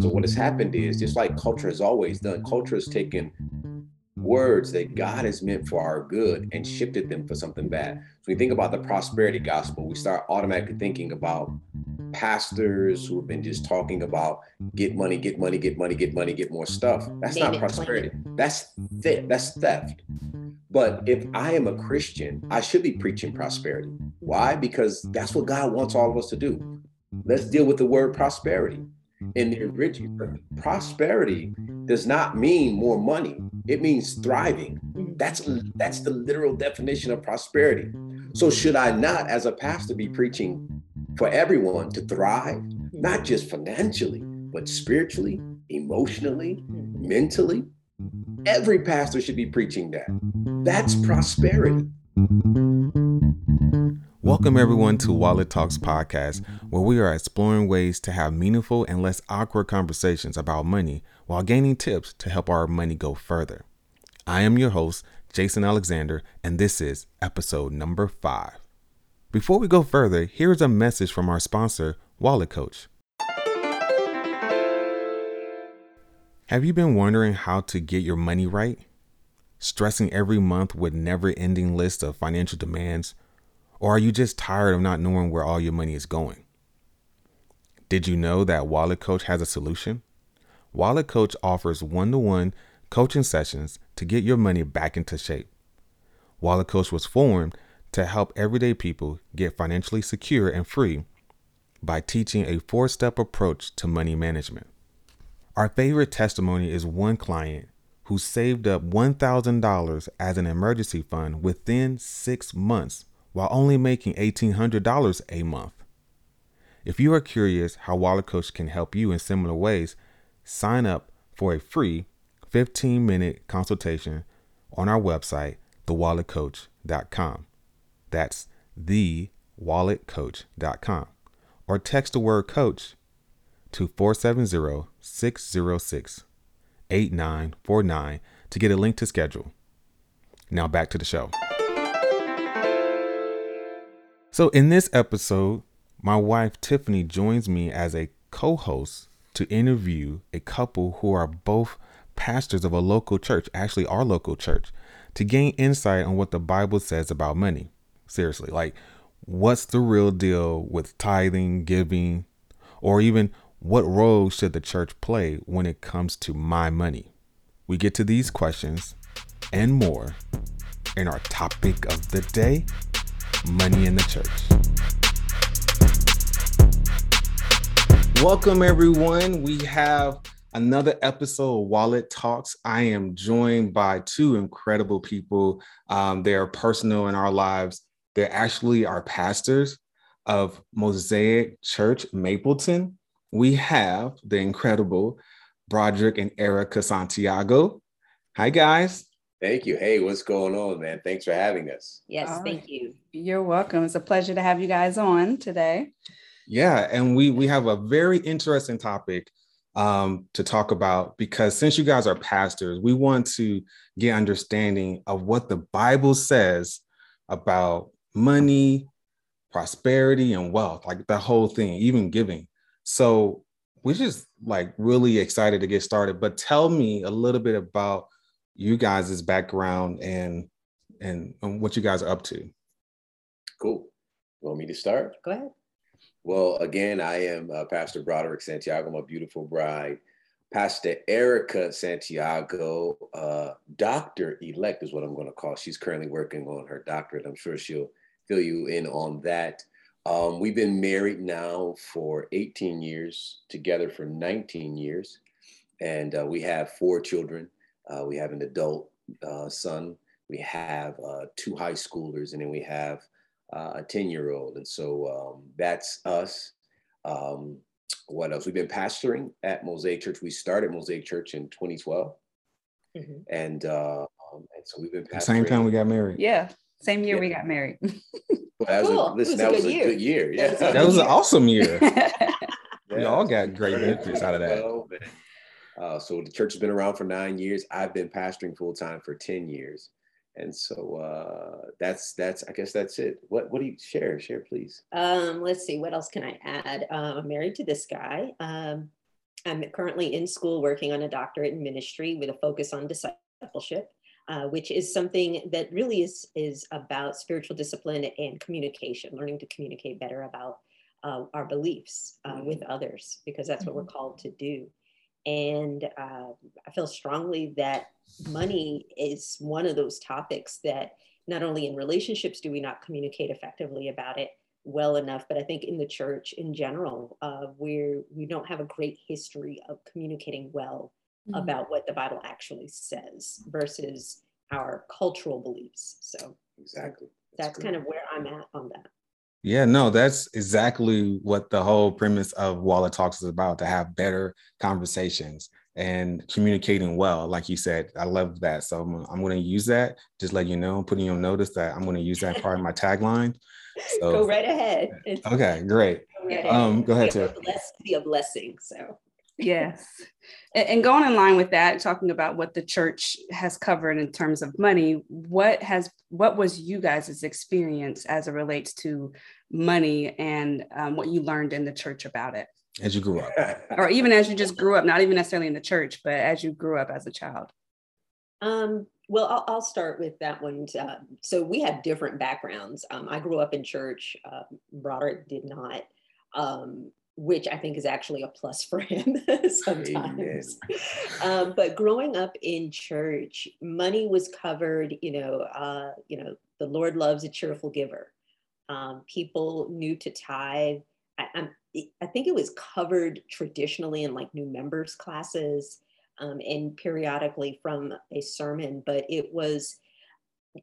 So what has happened is just like culture has always done, culture has taken words that God has meant for our good and shifted them for something bad. So we think about the prosperity gospel, we start automatically thinking about pastors who have been just talking about get money, get money, get money, get money, get more stuff. That's not prosperity. That's theft. That's theft. But if I am a Christian, I should be preaching prosperity. Why? Because that's what God wants all of us to do. Let's deal with the word prosperity. In the original, prosperity does not mean more money. It means thriving. That's that's the literal definition of prosperity. So should I not, as a pastor, be preaching for everyone to thrive, not just financially, but spiritually, emotionally, mentally? Every pastor should be preaching that. That's prosperity. Welcome, everyone, to Wallet Talks podcast, where we are exploring ways to have meaningful and less awkward conversations about money while gaining tips to help our money go further. I am your host, Jason Alexander, and this is episode number five. Before we go further, here is a message from our sponsor, Wallet Coach. Have you been wondering how to get your money right? Stressing every month with never ending lists of financial demands? Or are you just tired of not knowing where all your money is going? Did you know that Wallet Coach has a solution? Wallet Coach offers one to one coaching sessions to get your money back into shape. Wallet Coach was formed to help everyday people get financially secure and free by teaching a four step approach to money management. Our favorite testimony is one client who saved up $1,000 as an emergency fund within six months while only making $1,800 a month. If you are curious how Wallet Coach can help you in similar ways, sign up for a free 15 minute consultation on our website, thewalletcoach.com. That's thewalletcoach.com. Or text the word coach to 470 606 8949 to get a link to schedule. Now back to the show. So, in this episode, my wife Tiffany joins me as a co host to interview a couple who are both pastors of a local church, actually, our local church, to gain insight on what the Bible says about money. Seriously, like what's the real deal with tithing, giving, or even what role should the church play when it comes to my money? We get to these questions and more in our topic of the day money in the church. Welcome, everyone. We have another episode of Wallet Talks. I am joined by two incredible people. Um, they are personal in our lives. They're actually our pastors of Mosaic Church Mapleton. We have the incredible Broderick and Erica Santiago. Hi, guys. Thank you. Hey, what's going on, man? Thanks for having us. Yes, All thank right. you. You're welcome. It's a pleasure to have you guys on today. Yeah, and we we have a very interesting topic um, to talk about because since you guys are pastors, we want to get understanding of what the Bible says about money, prosperity, and wealth, like the whole thing, even giving. So we're just like really excited to get started. But tell me a little bit about you guys' background and and, and what you guys are up to. Cool. You want me to start? Go ahead. Well, again, I am uh, Pastor Broderick Santiago, my beautiful bride. Pastor Erica Santiago, uh, doctor elect is what I'm going to call. She's currently working on her doctorate. I'm sure she'll fill you in on that. Um, we've been married now for 18 years, together for 19 years, and uh, we have four children. Uh, we have an adult uh, son, we have uh, two high schoolers, and then we have uh, a 10 year old. And so um, that's us. Um, what else? We've been pastoring at Mosaic Church. We started Mosaic Church in 2012. Mm-hmm. And, uh, um, and so we've been pastoring. Same time we got married. Yeah. Same year yeah. we got married. well, that was, cool. a, listen, was that was a good year. Yeah. That was an awesome year. yeah. We all got great benefits out of that. Uh, so the church has been around for nine years. I've been pastoring full time for 10 years and so uh, that's that's I guess that's it. What what do you share? Share please. Um, let's see. What else can I add? Uh, I'm married to this guy. Um, I'm currently in school working on a doctorate in ministry with a focus on discipleship. Uh, which is something that really is is about spiritual discipline and communication, learning to communicate better about uh, our beliefs uh, with mm-hmm. others, because that's what we're mm-hmm. called to do. And uh, I feel strongly that money is one of those topics that not only in relationships do we not communicate effectively about it well enough, but I think in the church in general, uh, where we don't have a great history of communicating well mm-hmm. about what the Bible actually says versus our cultural beliefs. So exactly. That's, that's kind of where I'm at on that. Yeah, no, that's exactly what the whole premise of Wallet Talks is about to have better conversations and communicating well. Like you said, I love that. So I'm, I'm going to use that. Just let you know, putting you on notice that I'm going to use that part of my tagline. So, go right ahead. okay, great. Go, right um, go ahead, Tiff. Blessed be a blessing. So yes. And going in line with that, talking about what the church has covered in terms of money, what has what was you guys' experience as it relates to money and um, what you learned in the church about it? As you grew up. or even as you just grew up, not even necessarily in the church, but as you grew up as a child. Um, well, I'll, I'll, start with that one. Uh, so we have different backgrounds. Um, I grew up in church. Uh, Broderick did not. Um, which I think is actually a plus for him sometimes. Um, but growing up in church, money was covered. You know, uh, you know, the Lord loves a cheerful giver. Um, people knew to tithe. I, I, think it was covered traditionally in like new members classes um, and periodically from a sermon, but it was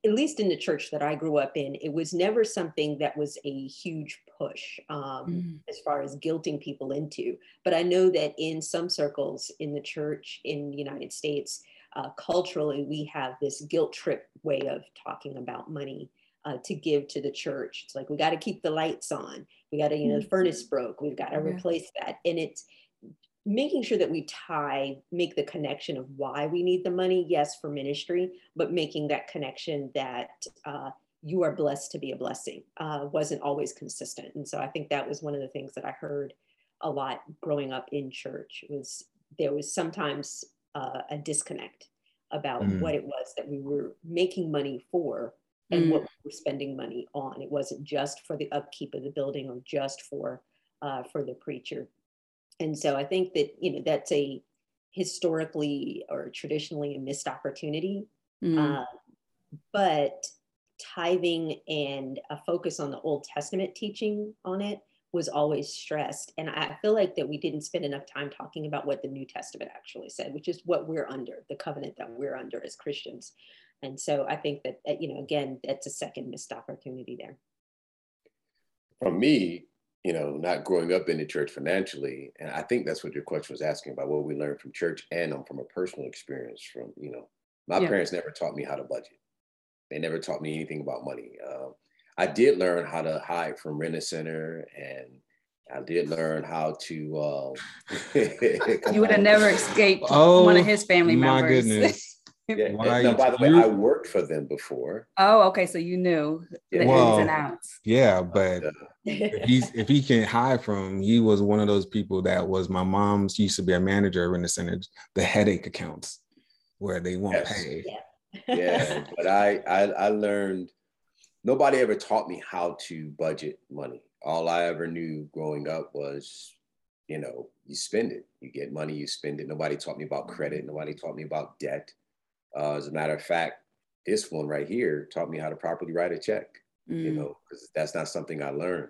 at least in the church that I grew up in, it was never something that was a huge push um, mm. as far as guilting people into. But I know that in some circles in the church in the United States, uh, culturally, we have this guilt trip way of talking about money. Uh, to give to the church. It's like we got to keep the lights on. We got to, you know, the mm. furnace broke. We've got to yeah. replace that. And it's making sure that we tie make the connection of why we need the money yes for ministry but making that connection that uh, you are blessed to be a blessing uh, wasn't always consistent and so i think that was one of the things that i heard a lot growing up in church was there was sometimes uh, a disconnect about mm. what it was that we were making money for and mm. what we were spending money on it wasn't just for the upkeep of the building or just for uh, for the preacher and so I think that, you know, that's a historically or traditionally a missed opportunity. Mm. Uh, but tithing and a focus on the Old Testament teaching on it was always stressed. And I feel like that we didn't spend enough time talking about what the New Testament actually said, which is what we're under, the covenant that we're under as Christians. And so I think that, you know, again, that's a second missed opportunity there. For me, you know, not growing up in the church financially. And I think that's what your question was asking about what we learned from church and um, from a personal experience from, you know, my yeah. parents never taught me how to budget. They never taught me anything about money. Uh, I did learn how to hide from Rent-A-Center and I did learn how to. Um, you would have never escaped oh, one of his family members. My goodness. Yeah. Now, by the way, I worked for them before. Oh, okay. So you knew the well, ins and outs. Yeah, but uh, if he's if he can hide from, he was one of those people that was my mom's used to be a manager in the center, the headache accounts where they won't yes. pay. Yeah. yeah, but I, I I learned. Nobody ever taught me how to budget money. All I ever knew growing up was, you know, you spend it. You get money, you spend it. Nobody taught me about credit. Nobody taught me about debt. Uh, as a matter of fact, this one right here taught me how to properly write a check, mm. you know, because that's not something I learned.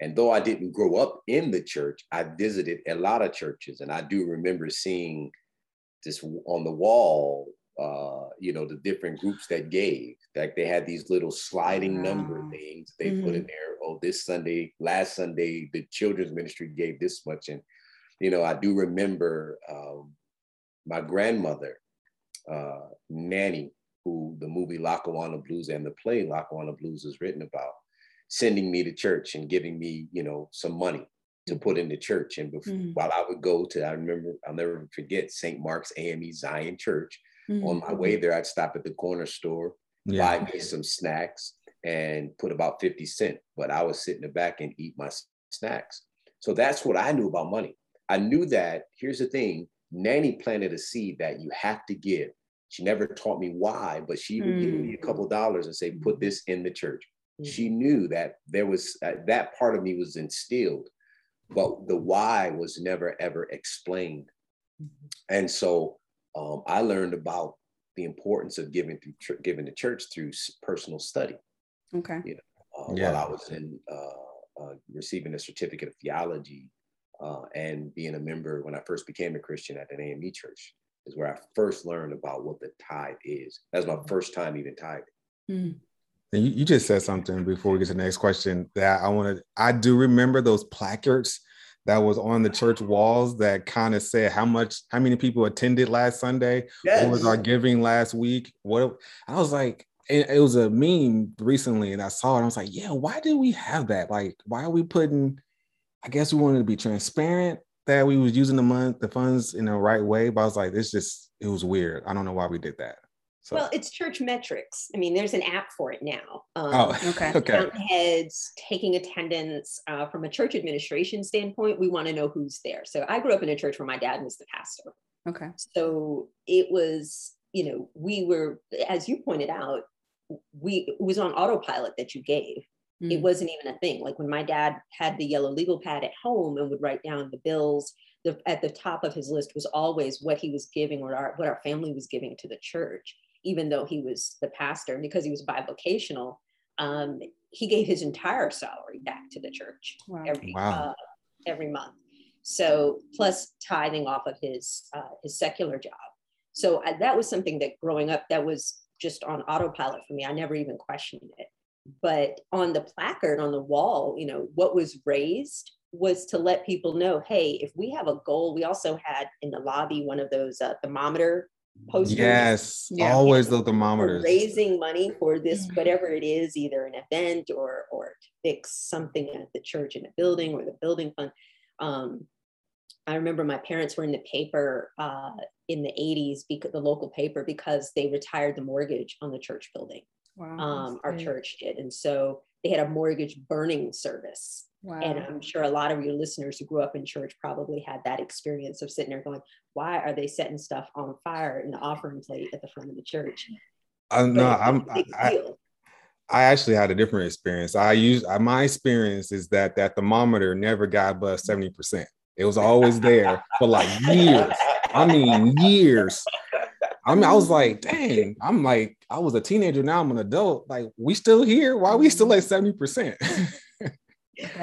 And though I didn't grow up in the church, I visited a lot of churches. And I do remember seeing this on the wall, uh, you know, the different groups that gave. Like they had these little sliding wow. number things they mm-hmm. put in mm-hmm. there. Oh, this Sunday, last Sunday, the children's ministry gave this much. And, you know, I do remember um, my grandmother uh, nanny who the movie Lackawanna Blues and the play Lackawanna Blues is written about, sending me to church and giving me, you know, some money to put in the church. And before, mm-hmm. while I would go to, I remember, I'll never forget St. Mark's AME Zion Church. Mm-hmm. On my way there, I'd stop at the corner store, yeah. buy me some snacks, and put about 50 cents. But I would sit in the back and eat my snacks. So that's what I knew about money. I knew that. Here's the thing: Nanny planted a seed that you have to give. She never taught me why, but she would mm. give me a mm. couple dollars and say, "Put this in the church." Mm. She knew that there was uh, that part of me was instilled, but the why was never ever explained. Mm-hmm. And so um, I learned about the importance of giving through giving to church through personal study. Okay. You know, uh, yeah. while I was in uh, uh, receiving a certificate of theology uh, and being a member when I first became a Christian at an AME church is where I first learned about what the tithe is. That's my first time even tithing. Mm. You, you just said something before we get to the next question that I wanted. I do remember those placards that was on the church walls that kind of said how much, how many people attended last Sunday. Yes. What was our giving last week? What I was like, it, it was a meme recently, and I saw it. I was like, yeah, why do we have that? Like, why are we putting? I guess we wanted to be transparent that we was using the month the funds in the right way, but I was like, it's just it was weird. I don't know why we did that. So. Well, it's church metrics. I mean, there's an app for it now. Um, oh, okay. okay. heads, taking attendance. Uh, from a church administration standpoint, we want to know who's there. So I grew up in a church where my dad was the pastor. Okay. So it was, you know, we were, as you pointed out, we it was on autopilot that you gave. Mm. It wasn't even a thing. Like when my dad had the yellow legal pad at home and would write down the bills, the, at the top of his list was always what he was giving or our, what our family was giving to the church even though he was the pastor, and because he was bivocational, um, he gave his entire salary back to the church wow. every wow. Uh, every month. So plus tithing off of his uh, his secular job. So I, that was something that growing up that was just on autopilot for me. I never even questioned it. But on the placard on the wall, you know, what was raised was to let people know, hey, if we have a goal, we also had in the lobby one of those uh, thermometer posters. Yes, yeah. always the thermometers. Raising money for this, mm. whatever it is, either an event or or to fix something at the church in a building or the building fund. Um, I remember my parents were in the paper uh, in the 80s, because the local paper, because they retired the mortgage on the church building. Wow, um, our church did. And so they had a mortgage burning service. Wow. And I'm sure a lot of your listeners who grew up in church probably had that experience of sitting there going, why are they setting stuff on fire in the offering plate at the front of the church? Uh, no, I'm, I, I, actually had a different experience. I use my experience is that that thermometer never got above 70%. It was always there for like years. I mean, years. I mean, I was like, dang, I'm like, I was a teenager, now I'm an adult. Like, we still here? Why are we still at 70%?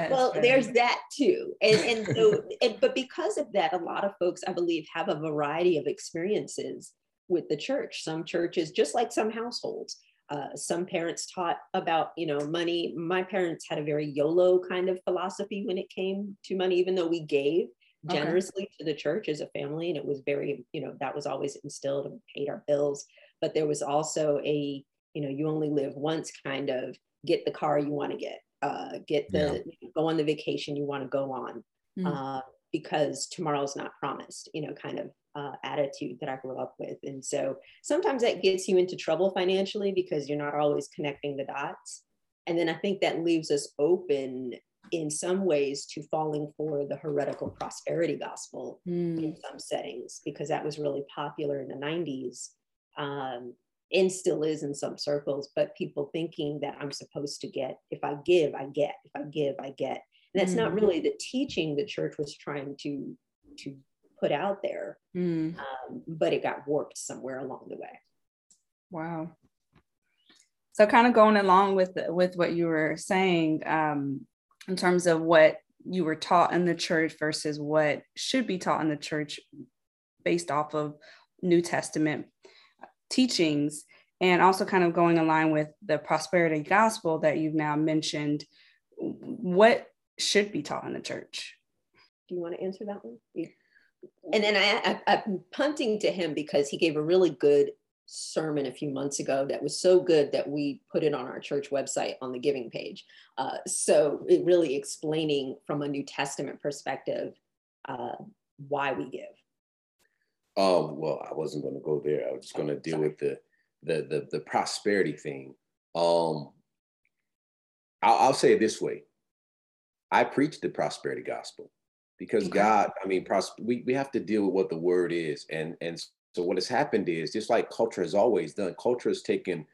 well there's that too and and so and, but because of that a lot of folks i believe have a variety of experiences with the church some churches just like some households uh, some parents taught about you know money my parents had a very yolo kind of philosophy when it came to money even though we gave generously okay. to the church as a family and it was very you know that was always instilled and paid our bills but there was also a you know you only live once kind of get the car you want to get uh, get the yeah. go on the vacation you want to go on mm. uh, because tomorrow's not promised you know kind of uh, attitude that i grew up with and so sometimes that gets you into trouble financially because you're not always connecting the dots and then i think that leaves us open in some ways to falling for the heretical prosperity gospel mm. in some settings because that was really popular in the 90s um, and still is in some circles, but people thinking that I'm supposed to get, if I give, I get, if I give, I get. And that's mm. not really the teaching the church was trying to to put out there, mm. um, but it got warped somewhere along the way. Wow. So, kind of going along with with what you were saying um, in terms of what you were taught in the church versus what should be taught in the church, based off of New Testament teachings and also kind of going in line with the prosperity gospel that you've now mentioned what should be taught in the church? Do you want to answer that one? And then I, I i'm punting to him because he gave a really good sermon a few months ago that was so good that we put it on our church website on the giving page uh, so it really explaining from a new testament perspective uh, why we give um, well, I wasn't going to go there. I was just going to deal Sorry. with the, the the the prosperity thing. Um, I'll, I'll say it this way: I preach the prosperity gospel because okay. God, I mean, pros- we, we have to deal with what the word is. And, and so what has happened is just like culture has always done, culture has taken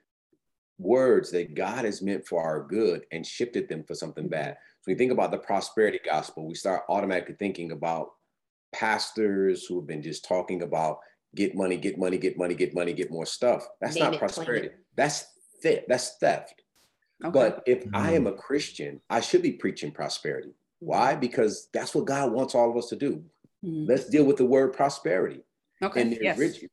words that God has meant for our good and shifted them for something mm-hmm. bad. So we think about the prosperity gospel, we start automatically thinking about pastors who have been just talking about get money, get money, get money, get money, get more stuff. That's Name not prosperity. That's theft. That's theft. Okay. But if mm-hmm. I am a Christian, I should be preaching prosperity. Why? Mm-hmm. Because that's what God wants all of us to do. Mm-hmm. Let's deal with the word prosperity. Okay. And yes. rich,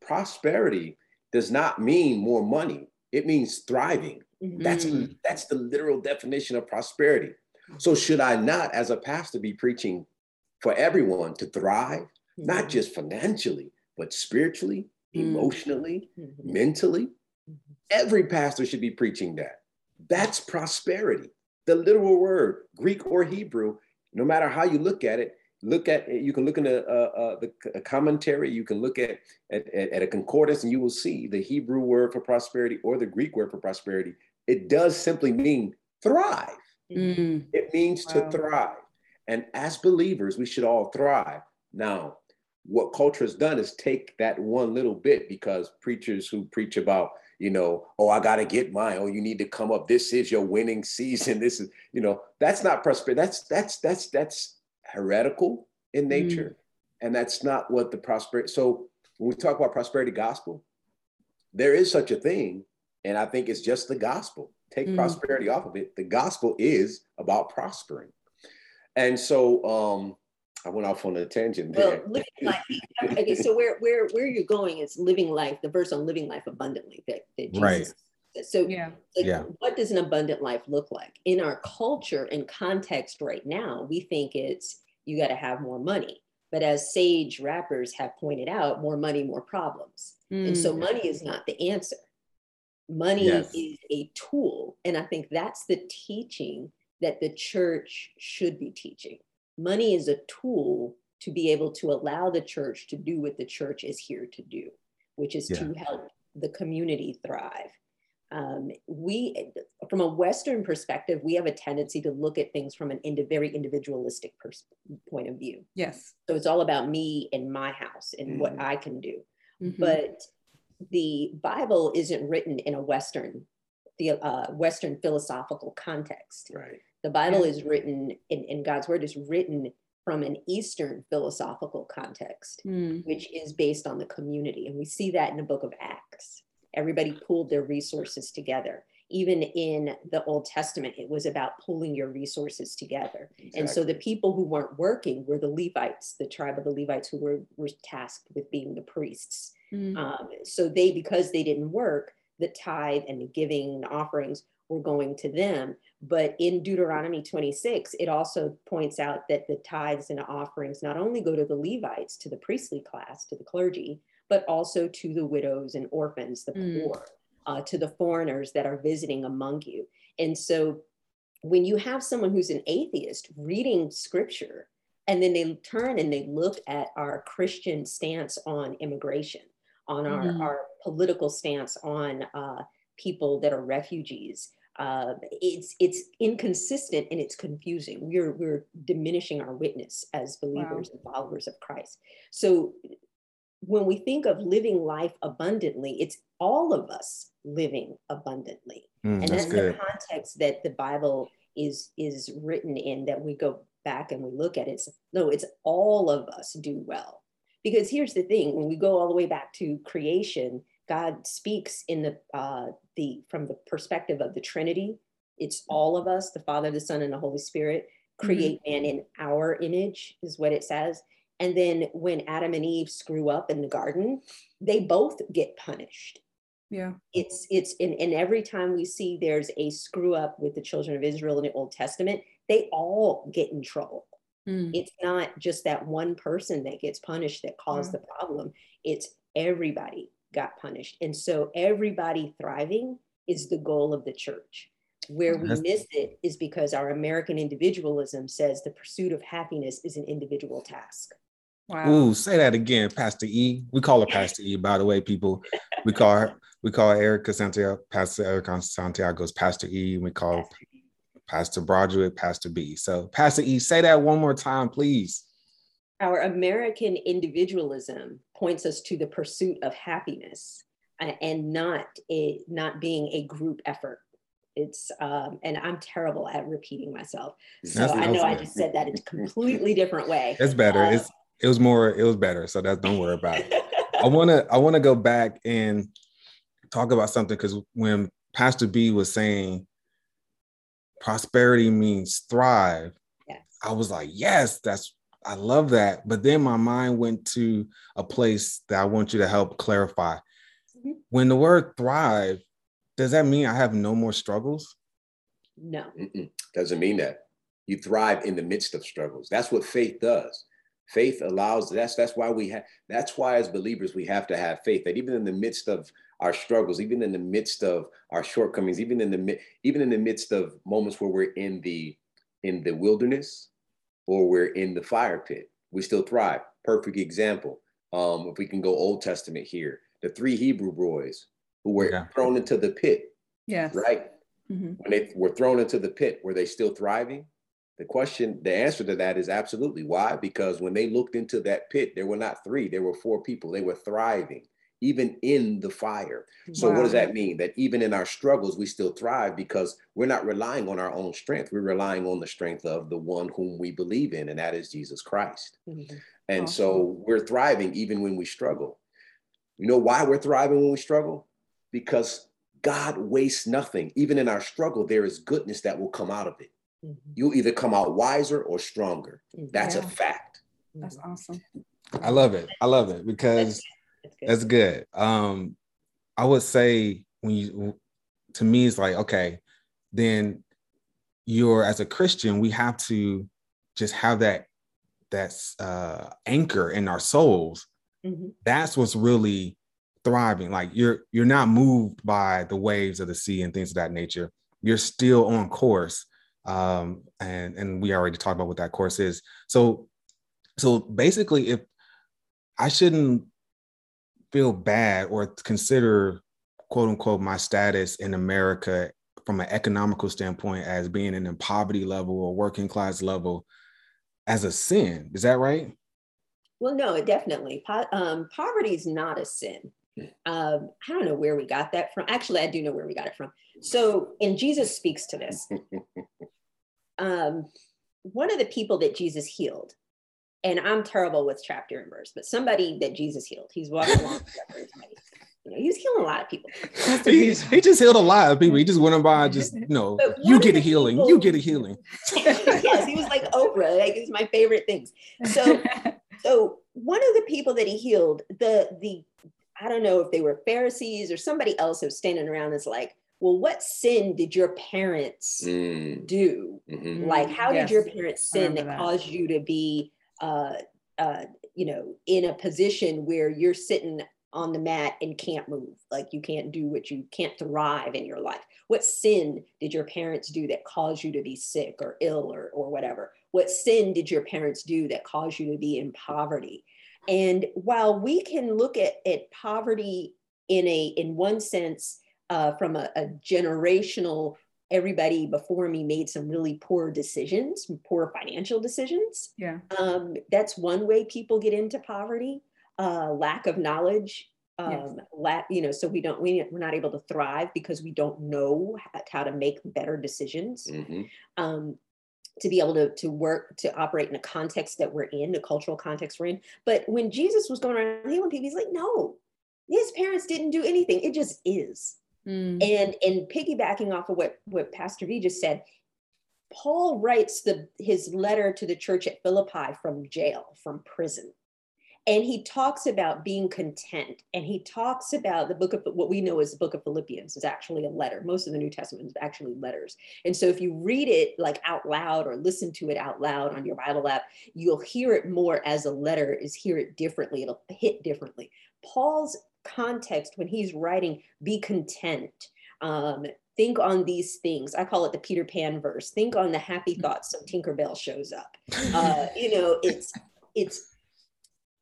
prosperity does not mean more money. It means thriving. Mm-hmm. That's that's the literal definition of prosperity. So should I not, as a pastor, be preaching for everyone to thrive, not mm-hmm. just financially, but spiritually, mm-hmm. emotionally, mm-hmm. mentally? Every pastor should be preaching that. That's prosperity. The literal word, Greek or Hebrew, no matter how you look at it, look at you can look in a, a, a, commentary you can look at, at, at a concordance and you will see the hebrew word for prosperity or the greek word for prosperity. It does simply mean thrive. Mm. it means wow. to thrive. And as believers we should all thrive. Now what culture has done is take that one little bit because preachers who preach about you know oh i got to get mine. Oh you need to come up. This is your winning season. This is you know that's not prosperity that's that's that's that's heretical in mm. nature. Mm. And that's not what the prosperity. So when we talk about prosperity gospel, there is such a thing. And I think it's just the gospel. Take mm. prosperity off of it. The gospel is about prospering. And so um, I went off on a tangent there. Well, living life. Okay, so where where where you're going is living life. The verse on living life abundantly that, that Jesus right. So yeah. Like, yeah. what does an abundant life look like? In our culture and context right now, we think it's you got to have more money. But as sage rappers have pointed out, more money, more problems. Mm. And so mm. money is not the answer. Money yes. is a tool. And I think that's the teaching that the church should be teaching. Money is a tool to be able to allow the church to do what the church is here to do, which is yeah. to help the community thrive um, we from a western perspective we have a tendency to look at things from an indi- very individualistic pers- point of view yes so it's all about me and my house and mm-hmm. what i can do mm-hmm. but the bible isn't written in a western the uh, western philosophical context right the bible yeah. is written in, in god's word is written from an Eastern philosophical context, mm. which is based on the community. And we see that in the book of Acts everybody pooled their resources together even in the old testament it was about pulling your resources together exactly. and so the people who weren't working were the levites the tribe of the levites who were, were tasked with being the priests mm-hmm. um, so they because they didn't work the tithe and the giving and offerings were going to them but in deuteronomy 26 it also points out that the tithes and offerings not only go to the levites to the priestly class to the clergy but also to the widows and orphans, the mm. poor, uh, to the foreigners that are visiting among you. And so when you have someone who's an atheist reading scripture, and then they turn and they look at our Christian stance on immigration, on our, mm. our political stance on uh, people that are refugees, uh, it's it's inconsistent and it's confusing. We're we're diminishing our witness as believers wow. and followers of Christ. So when we think of living life abundantly, it's all of us living abundantly. Mm, and that's, that's the context that the Bible is is written in that we go back and we look at it. It's, no, it's all of us do well. Because here's the thing: when we go all the way back to creation, God speaks in the uh, the from the perspective of the Trinity. It's all of us, the Father, the Son, and the Holy Spirit, mm-hmm. create mm-hmm. man in our image, is what it says. And then when Adam and Eve screw up in the garden, they both get punished. Yeah. It's it's and, and every time we see there's a screw up with the children of Israel in the Old Testament, they all get in trouble. Mm. It's not just that one person that gets punished that caused yeah. the problem. It's everybody got punished. And so everybody thriving is the goal of the church. Where we miss it is because our American individualism says the pursuit of happiness is an individual task. Wow. Ooh, say that again, Pastor E. We call her Pastor E, by the way, people. We call her, we call Erica Santiago, Pastor Erica Santiago's Pastor E. We call Pastor Broderick Pastor B. So Pastor E, say that one more time, please. our American individualism points us to the pursuit of happiness uh, and not a not being a group effort. It's um, and I'm terrible at repeating myself. So That's I know I just said that in a completely different way. It's better. Uh, it's it was more it was better. So that don't worry about it. I wanna I wanna go back and talk about something because when Pastor B was saying prosperity means thrive, yes. I was like, yes, that's I love that. But then my mind went to a place that I want you to help clarify. Mm-hmm. When the word thrive, does that mean I have no more struggles? No. Mm-mm. Doesn't mean that. You thrive in the midst of struggles. That's what faith does. Faith allows that's that's why we have that's why as believers we have to have faith that even in the midst of our struggles, even in the midst of our shortcomings, even in the even in the midst of moments where we're in the in the wilderness, or we're in the fire pit. We still thrive. Perfect example. Um, if we can go Old Testament here, the three Hebrew boys who were yeah. thrown into the pit. Yes. Right. Mm-hmm. When they were thrown into the pit, were they still thriving? The question, the answer to that is absolutely. Why? Because when they looked into that pit, there were not three, there were four people. They were thriving even in the fire. So wow. what does that mean? That even in our struggles, we still thrive because we're not relying on our own strength. We're relying on the strength of the one whom we believe in, and that is Jesus Christ. Mm-hmm. And awesome. so we're thriving even when we struggle. You know why we're thriving when we struggle? Because God wastes nothing. Even in our struggle, there is goodness that will come out of it. Mm-hmm. You'll either come out wiser or stronger. Mm-hmm. That's yeah. a fact. That's awesome. I love it. I love it because that's good. Um, I would say when you, to me, it's like okay, then you're as a Christian, we have to just have that that's uh, anchor in our souls. Mm-hmm. That's what's really thriving. Like you're you're not moved by the waves of the sea and things of that nature. You're still on course. Um, and and we already talked about what that course is. So so basically, if I shouldn't feel bad or consider quote unquote my status in America from an economical standpoint as being in a poverty level or working class level as a sin. Is that right? Well, no, definitely. Po- um, poverty is not a sin. Um, I don't know where we got that from. Actually, I do know where we got it from. So, and Jesus speaks to this. Um, one of the people that Jesus healed and I'm terrible with chapter and verse, but somebody that Jesus healed, he's walking along You know, he's healing a lot of people. he, he, just healed a lot of people. He just went by, just you know, you get a healing, people, you get a healing. yes, he was like Oprah. Like it's my favorite things. So, so one of the people that he healed, the the I don't know if they were Pharisees or somebody else who's standing around is like, well, what sin did your parents mm. do? Mm-hmm. Like, how yes. did your parents sin that, that caused you to be uh, uh, you know, in a position where you're sitting on the mat and can't move, like you can't do what you can't thrive in your life. What sin did your parents do that caused you to be sick or ill or, or whatever? What sin did your parents do that caused you to be in poverty? And while we can look at, at poverty in a in one sense uh, from a, a generational everybody before me made some really poor decisions, poor financial decisions. Yeah. Um, that's one way people get into poverty. Uh, lack of knowledge. Um, yes. lack, you know, so we don't, we, we're not able to thrive because we don't know how to make better decisions. Mm-hmm. Um, to be able to, to work to operate in a context that we're in, the cultural context we're in. But when Jesus was going around healing people, he's like, no, his parents didn't do anything. It just is. Mm. And and piggybacking off of what what Pastor B just said, Paul writes the his letter to the church at Philippi from jail, from prison. And he talks about being content. And he talks about the book of what we know as the book of Philippians is actually a letter. Most of the New Testament is actually letters. And so if you read it like out loud or listen to it out loud on your Bible app, you'll hear it more as a letter, is hear it differently. It'll hit differently. Paul's context when he's writing be content um, think on these things i call it the peter pan verse think on the happy thoughts so tinkerbell shows up uh, you know it's it's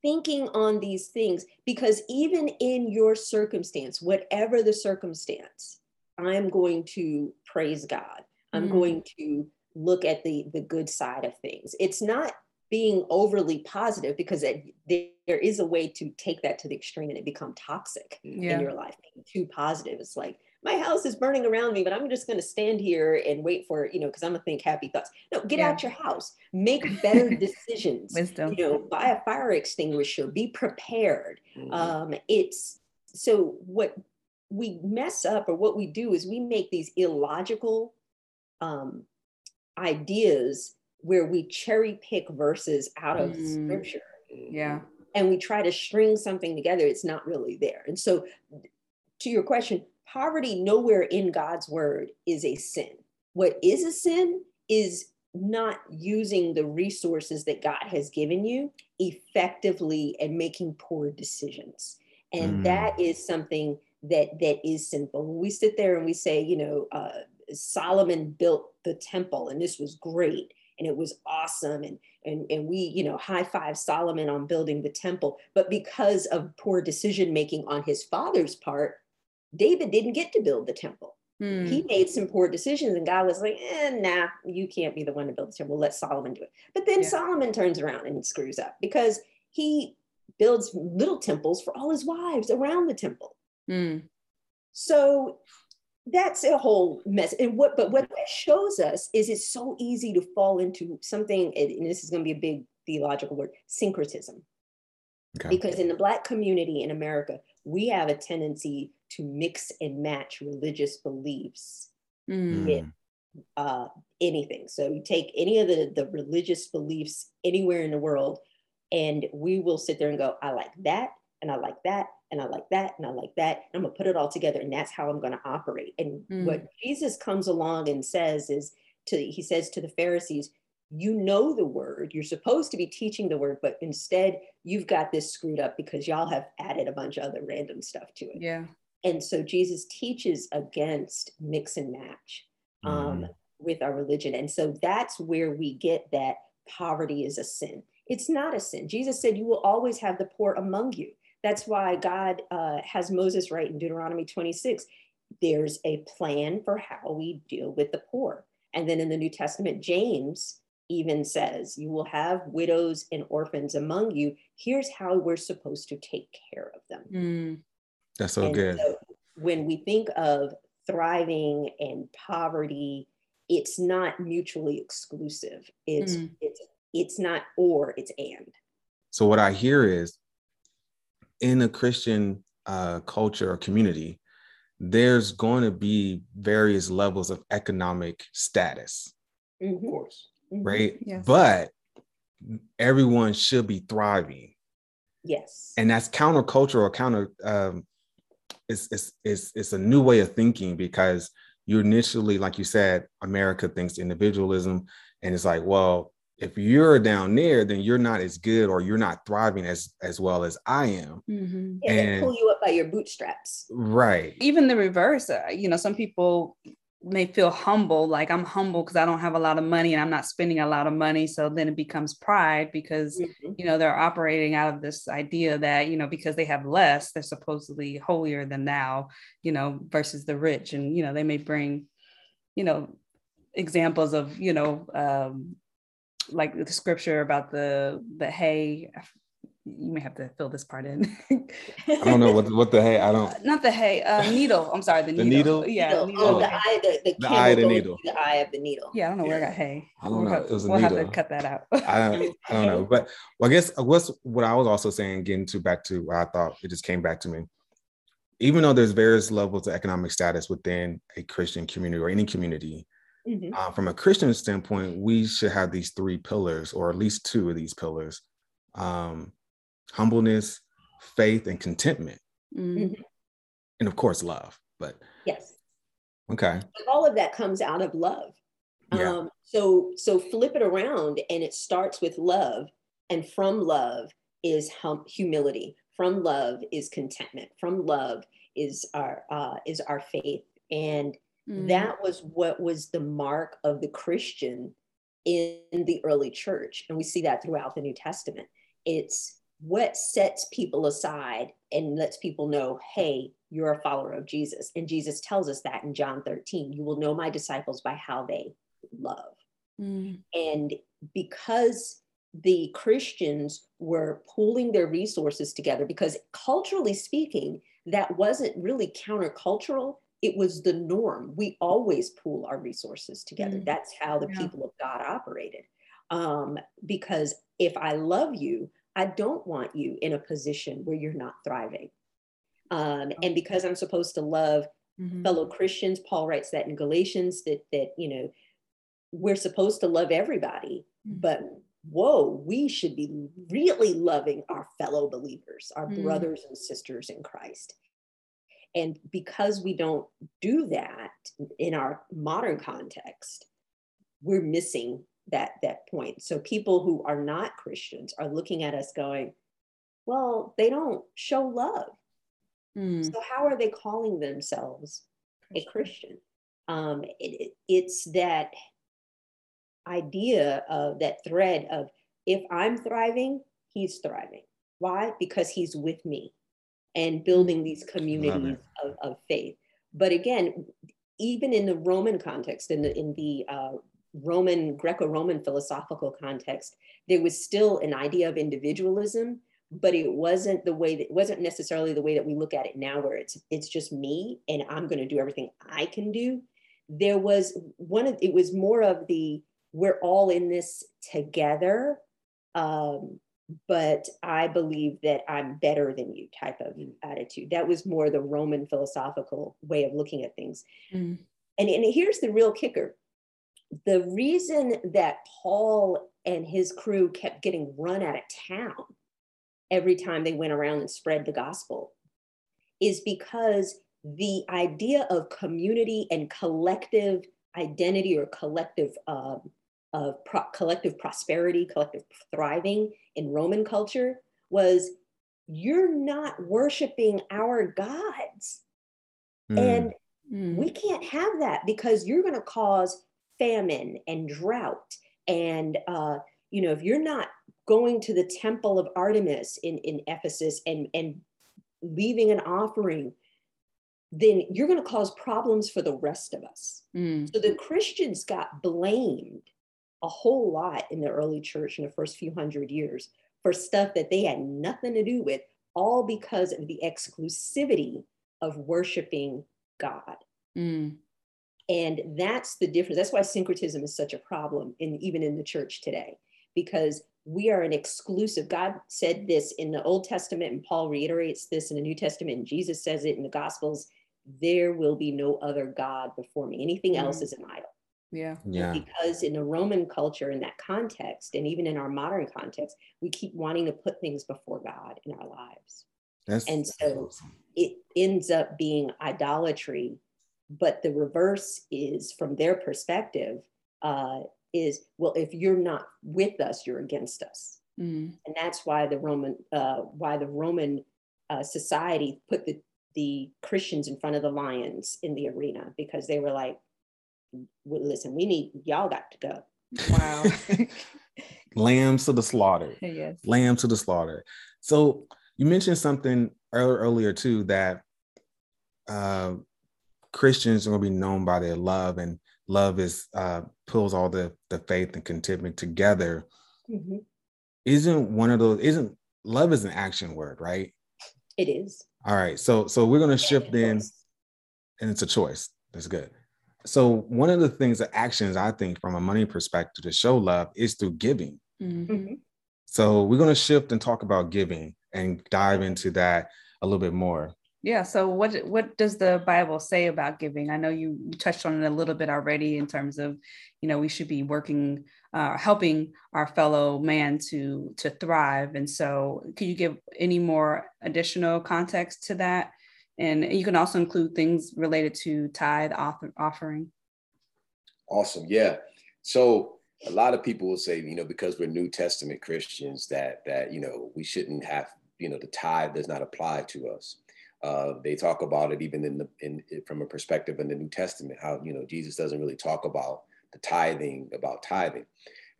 thinking on these things because even in your circumstance whatever the circumstance i'm going to praise god i'm mm. going to look at the the good side of things it's not being overly positive because it, there is a way to take that to the extreme and it become toxic yeah. in your life. Being too positive. It's like my house is burning around me, but I'm just going to stand here and wait for it, you know, because I'm going to think happy thoughts. No, get yeah. out your house, make better decisions. Wisdom. You know, buy a fire extinguisher, be prepared. Mm-hmm. Um, it's so what we mess up or what we do is we make these illogical um, ideas where we cherry pick verses out of mm. scripture. Yeah. And we try to string something together, it's not really there. And so, to your question, poverty nowhere in God's word is a sin. What is a sin is not using the resources that God has given you effectively and making poor decisions. And mm. that is something that that is sinful. When we sit there and we say, you know, uh, Solomon built the temple and this was great and it was awesome and and and we you know high five Solomon on building the temple but because of poor decision making on his father's part David didn't get to build the temple hmm. he made some poor decisions and God was like eh, nah you can't be the one to build the temple let Solomon do it but then yeah. Solomon turns around and screws up because he builds little temples for all his wives around the temple hmm. so that's a whole mess. And what, but what that shows us is it's so easy to fall into something, and this is going to be a big theological word, syncretism. Okay. Because in the Black community in America, we have a tendency to mix and match religious beliefs mm. with uh, anything. So you take any of the, the religious beliefs anywhere in the world, and we will sit there and go, I like that, and I like that, and I like that, and I like that. I'm gonna put it all together, and that's how I'm gonna operate. And mm. what Jesus comes along and says is to he says to the Pharisees, you know the word, you're supposed to be teaching the word, but instead you've got this screwed up because y'all have added a bunch of other random stuff to it. Yeah. And so Jesus teaches against mix and match um, mm. with our religion. And so that's where we get that poverty is a sin. It's not a sin. Jesus said, You will always have the poor among you. That's why God uh, has Moses write in Deuteronomy 26 there's a plan for how we deal with the poor. And then in the New Testament, James even says, You will have widows and orphans among you. Here's how we're supposed to take care of them. That's so and good. So when we think of thriving and poverty, it's not mutually exclusive. It's mm. it's it's not or, it's and. So what I hear is in a Christian uh, culture or community, there's going to be various levels of economic status. Mm-hmm. Of course. Mm-hmm. Right. Yes. But everyone should be thriving. Yes. And that's countercultural or counter um it's, it's it's it's a new way of thinking because you initially, like you said, America thinks individualism. And it's like, well, if you're down there, then you're not as good or you're not thriving as as well as I am. Mm-hmm. Yeah, and, they pull you up by your bootstraps. Right. Even the reverse. Uh, you know, some people may feel humble, like I'm humble because I don't have a lot of money and I'm not spending a lot of money. So then it becomes pride because mm-hmm. you know they're operating out of this idea that you know because they have less, they're supposedly holier than thou. You know, versus the rich, and you know they may bring, you know, examples of you know um, like the scripture about the the hay you may have to fill this part in. I don't know what what the hay. I don't. Uh, not the hay. Uh, needle. I'm sorry. The, the needle. needle. Yeah. Needle. Oh, the eye. The, the, the eye of the needle. The eye of the needle. Yeah, I don't know where I got hay. I don't know. it was a we'll needle. have to cut that out. I, I don't know, but well, I guess what's what I was also saying, getting to back to what I thought it just came back to me. Even though there's various levels of economic status within a Christian community or any community, Mm-hmm. Uh, from a Christian standpoint, we should have these three pillars, or at least two of these pillars um, humbleness, faith, and contentment. Mm-hmm. And of course, love. But yes. Okay. All of that comes out of love. Yeah. Um, so so flip it around and it starts with love and from love is hum- humility from love is contentment from love is our uh, is our faith and Mm. That was what was the mark of the Christian in the early church. And we see that throughout the New Testament. It's what sets people aside and lets people know, hey, you're a follower of Jesus. And Jesus tells us that in John 13 you will know my disciples by how they love. Mm. And because the Christians were pooling their resources together because culturally speaking, that wasn't really countercultural. It was the norm. We always pool our resources together. Mm. That's how the yeah. people of God operated. Um, because if I love you, I don't want you in a position where you're not thriving. Um, and because I'm supposed to love mm-hmm. fellow Christians, Paul writes that in Galatians that that you know we're supposed to love everybody, mm-hmm. but whoa, we should be really loving our fellow believers, our mm-hmm. brothers and sisters in Christ. And because we don't do that in our modern context, we're missing that that point. So people who are not Christians are looking at us going, well, they don't show love. Mm. So how are they calling themselves a Christian? Um, it, it, it's that idea of that thread of if I'm thriving, he's thriving. Why? Because he's with me and building these communities of, of faith. But again, even in the Roman context, in the in the uh, Roman Greco-Roman philosophical context, there was still an idea of individualism but it wasn't the way that it wasn't necessarily the way that we look at it now where it's it's just me and i'm going to do everything i can do. There was one of it was more of the we're all in this together um, but i believe that i'm better than you type of attitude. That was more the roman philosophical way of looking at things. Mm. and, and here's the real kicker the reason that paul and his crew kept getting run out of town every time they went around and spread the gospel is because the idea of community and collective identity or collective um, of pro- collective prosperity, collective thriving in Roman culture was you're not worshiping our gods. Mm. And mm. we can't have that because you're going to cause famine and drought. And, uh, you know, if you're not going to the temple of Artemis in, in Ephesus and, and leaving an offering, then you're going to cause problems for the rest of us. Mm. So the Christians got blamed a whole lot in the early church in the first few hundred years for stuff that they had nothing to do with, all because of the exclusivity of worshiping God. Mm. And that's the difference. That's why syncretism is such a problem in even in the church today, because we are an exclusive. God said this in the Old Testament, and Paul reiterates this in the New Testament, and Jesus says it in the Gospels there will be no other God before me. Anything mm-hmm. else is an idol. Yeah. Yeah. Because in the Roman culture, in that context, and even in our modern context, we keep wanting to put things before God in our lives. That's, and so awesome. it ends up being idolatry. But the reverse is, from their perspective, uh, is well if you're not with us you're against us. Mm. and that's why the roman uh, why the roman uh, society put the the christians in front of the lions in the arena because they were like well, listen we need y'all got to go. Wow. Lambs to the slaughter. Yes. Lamb to the slaughter. So you mentioned something earlier too that uh, christians are going to be known by their love and love is uh, pulls all the the faith and contentment together. Mm-hmm. isn't one of those isn't love is an action word right? It is. All right so so we're going to shift in and it's a choice. That's good. So one of the things the actions i think from a money perspective to show love is through giving. Mm-hmm. mm-hmm. so we're going to shift and talk about giving and dive into that a little bit more yeah. So what what does the Bible say about giving? I know you, touched on it a little bit already in terms of, you know, we should be working, uh, helping our fellow man to to thrive. And so, could you give any more additional context to that? And you can also include things related to tithe offer, offering. Awesome. Yeah. So a lot of people will say, you know, because we're New Testament Christians, that that you know we shouldn't have, you know, the tithe does not apply to us. Uh, they talk about it even in the in from a perspective in the New Testament, how you know Jesus doesn't really talk about the tithing, about tithing.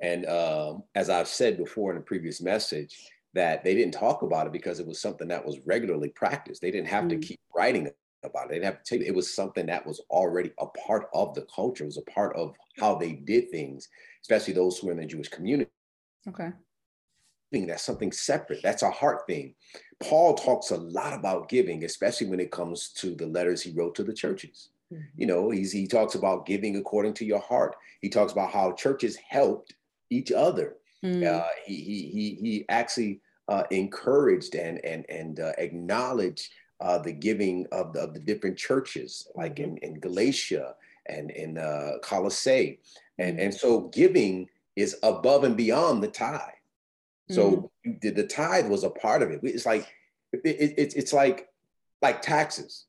And um, as I've said before in a previous message, that they didn't talk about it because it was something that was regularly practiced. They didn't have mm. to keep writing about it. They didn't have to tell you. It was something that was already a part of the culture. It was a part of how they did things, especially those who were in the Jewish community. Okay. That's something separate. That's a heart thing. Paul talks a lot about giving, especially when it comes to the letters he wrote to the churches. Mm-hmm. You know, he's, he talks about giving according to your heart. He talks about how churches helped each other. Mm. Uh, he, he, he, he actually uh, encouraged and, and, and uh, acknowledged uh, the giving of the, of the different churches, like mm-hmm. in, in Galatia and in uh, Colossae. And, mm-hmm. and so giving is above and beyond the tithe. So mm-hmm. the, the tithe was a part of it. It's like, it, it, it's like, like taxes.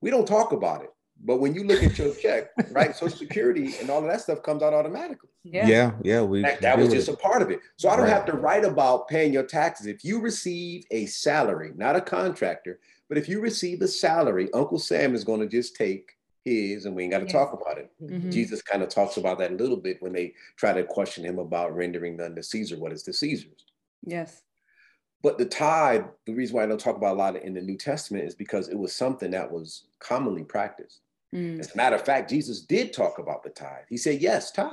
We don't talk about it. But when you look at your check, right, Social Security and all of that stuff comes out automatically. Yeah, yeah, yeah we that, that was just a part of it. So I don't right. have to write about paying your taxes. If you receive a salary, not a contractor, but if you receive a salary, Uncle Sam is going to just take his, and we ain't got to yes. talk about it. Mm-hmm. Jesus kind of talks about that a little bit when they try to question him about rendering unto Caesar what is the Caesar's. Yes. But the tithe, the reason why I don't talk about a lot in the New Testament is because it was something that was commonly practiced. Mm. As a matter of fact, Jesus did talk about the tithe. He said, Yes, tithe,